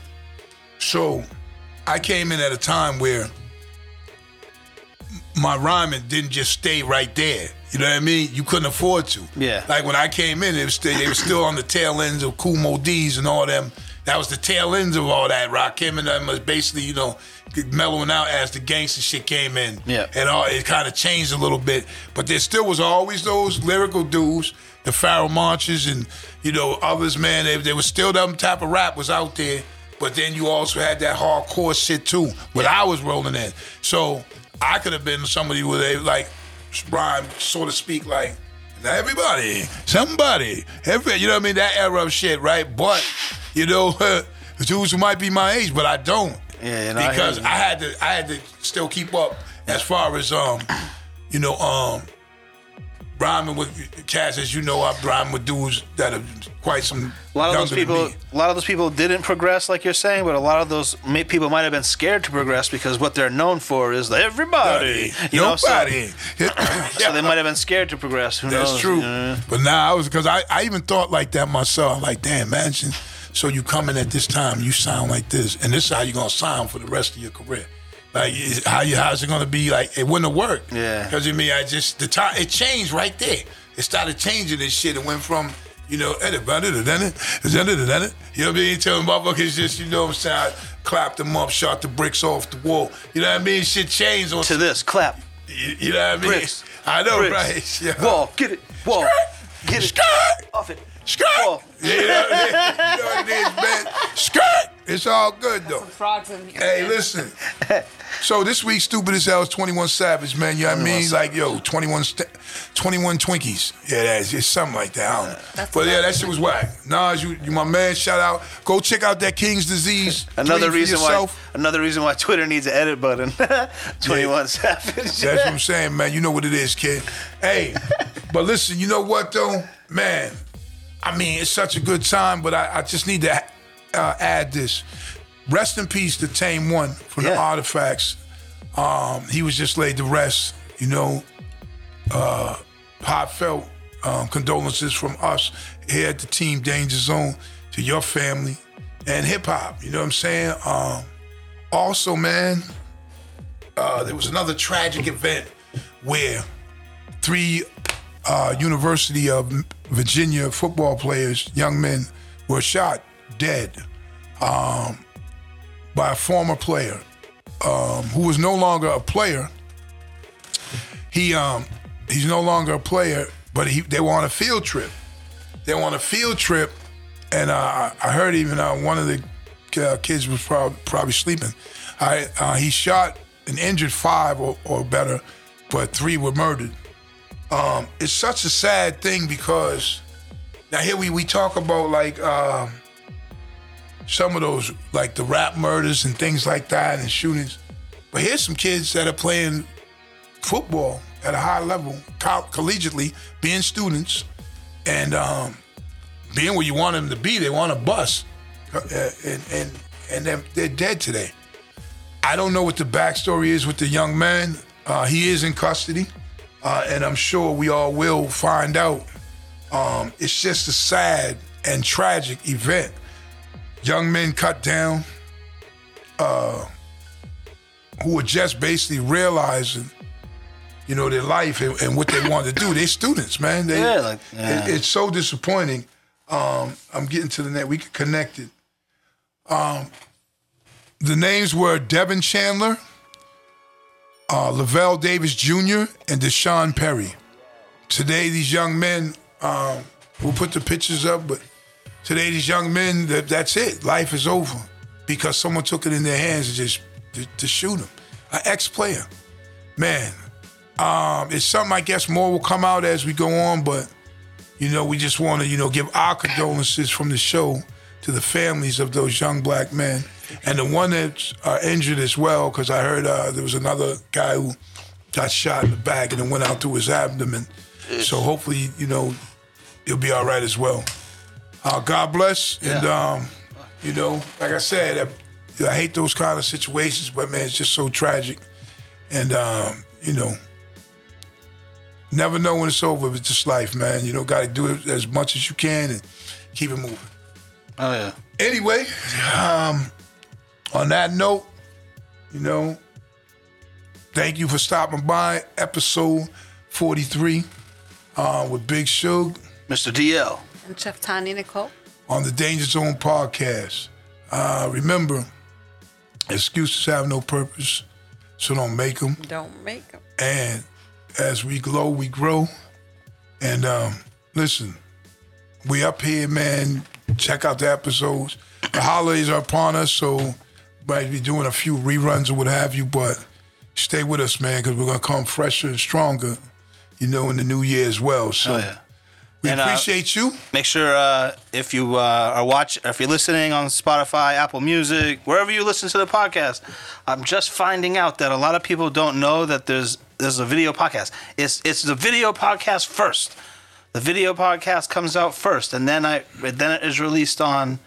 So, I came in at a time where my rhyming didn't just stay right there. You know what I mean? You couldn't afford to. Yeah. Like when I came in, it was still, they were still on the tail ends of Kool Moe Dee's and all them. That was the tail ends of all that. Rakim and them was basically, you know, mellowing out as the gangster shit came in. Yeah. And all it kind of changed a little bit. But there still was always those lyrical dudes, the Pharoahe Monches and, you know, others, man. They, there was still them type of rap was out there. But then you also had that hardcore shit too, what I was rolling in. So I could have been somebody where they like rhyme, so to speak, like everybody, somebody, every, you know what I mean? That era of shit, right? But you know, dudes who might be my age, but I don't. Yeah, you know, because you. I, had to, I had to still keep up as far as um, you know, um, rhyming with cats. As you know, I rhyme with dudes that are quite some. A lot of those people, a lot of those people didn't progress, like you're saying, but a lot of those may, people might have been scared to progress because what they're known for is everybody. You know, so, Nobody. so they might have been scared to progress. Who That's knows? true. know? But now I was because I, I even thought like that myself. Like, damn, imagine. So you come in at this time, you sound like this, and this is how you're gonna sound for the rest of your career. Like is- how you how's it gonna be? Like it wouldn't have worked. Yeah. Because I mean, I just the time it changed right there. It started changing this shit. It went from you know. You know what I mean? Telling motherfuckers just, you know what I'm saying? I clapped them up, shot the bricks off the wall. You know what I mean? Shit changed on To this, clap, you, you know what I mean? bricks. I know, bricks. right? Yeah. Wall, get it, wall, get it, Skirt! off it. Skirt! Wall. Yeah, you know, you know what it is, man. Skirt! It's all good, though. Frogs in here. Hey, listen. So this week, Stupid as Hell is 21 Savage, man. You know what I mean? Like, yo, 21, st- 21 Twinkies. Yeah, that's it's something like that. I don't know. That's but yeah, that shit was whack. Nas, you, you my man. Shout out. Go check out that King's Disease. Another reason why, another reason why Twitter needs an edit button. Twenty One Savage. That's what I'm saying, man. You know what it is, kid. Hey, but listen, you know what though, man? I mean, it's such a good time, but I, I just need to uh, add this. Rest in peace to Tame One from the Artifacts. Um, he was just laid to rest. You know, uh, heartfelt um, condolences from us here at the Team Danger Zone to your family and hip hop. You know what I'm saying? Um, also, man, uh, there was another tragic event where three uh, University of Virginia football players, young men, were shot dead um, by a former player um, who was no longer a player. He um, he's no longer a player, but he, they were on a field trip. They were on a field trip, and uh, I heard even uh, one of the uh, kids was prob- probably sleeping. I, uh, he shot and injured five or, or better, but three were murdered. Um, it's such a sad thing because now here we, we talk about like um, some of those like the rap murders and things like that and shootings, but here's some kids that are playing football at a high level, co- collegiately, being students, and um, being where you want them to be. They want a bus, uh, and and and they're, they're dead today. I don't know what the backstory is with the young man. Uh, he is in custody, uh, and I'm sure we all will find out. Um, it's just a sad and tragic event. Young men cut down, uh, who were just basically realizing, you know, their life and, and what they want to do. They're students, man. They, Yeah, like- yeah. it- it's so disappointing. Um, I'm getting to the net. We get connected. Um, the names were Devin Chandler, uh, Lavel Davis Jr., and D'Sean Perry. Today, these young men, um, we'll put the pictures up, but today, these young men, that, that's it. Life is over because someone took it in their hands and just to, to shoot them. An ex-player, man. Um, it's something I guess more will come out as we go on, but you know, we just want to, you know, give our condolences from the show to the families of those young black men, and the one that's uh, injured as well, because I heard uh, there was another guy who got shot in the back and it went out through his abdomen. So hopefully, you know, he'll be all right as well. Uh, God bless, and um, you know, like I said, I, I hate those kind of situations, but man, it's just so tragic, and um, you know. Never know when it's over. It's just life, man. You know, got to do it as much as you can and keep it moving. Oh yeah. Anyway, um, on that note, you know, thank you for stopping by. Episode 43 uh, with Big Shug Myster DL. And Chef Tanya Nicole. on the Danger Zone podcast. Uh, remember, excuses have no purpose, so don't make them. Don't make them. And as we glow, we grow. And um, listen, we up here, man. Check out the episodes. The holidays are upon us, so might be doing a few reruns or what have you. But stay with us, man, because we're gonna come fresher and stronger. You know, in the new year as well. So Oh yeah. We And, uh, appreciate you. Make sure uh, if you uh, are watch, if you're listening on Spotify, Apple Music, wherever you listen to the podcast, I'm just finding out that a lot of people don't know that there's there's a video podcast. It's it's the video podcast first. The video podcast comes out first, and then I then it is released on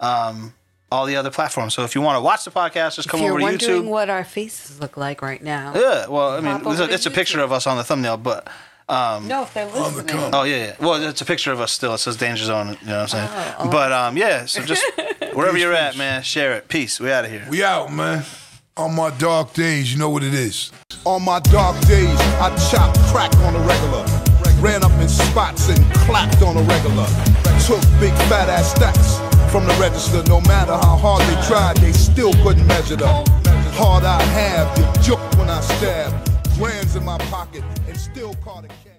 um, all the other platforms. So if you want to watch the podcast, just come if you're over wondering what our faces look like right now, yeah, well, I mean, it's a, it's a picture of us on the thumbnail, but um, no, if they're listening. Oh yeah, yeah. Well, it's a picture of us still. It says Danger Zone. You know what I'm saying? Oh, oh. But um, yeah. So just wherever you're at, man, share it. Peace. We out of here. We out, man. On my dark days, you know what it is. On my dark days, I chop crack on a regular. Ran up in spots and clapped on a regular. Took big fat ass stacks from the register. No matter how hard they tried, they still couldn't measure the hard I have. You joke when I stab. Grands in my pocket and still caught a cat.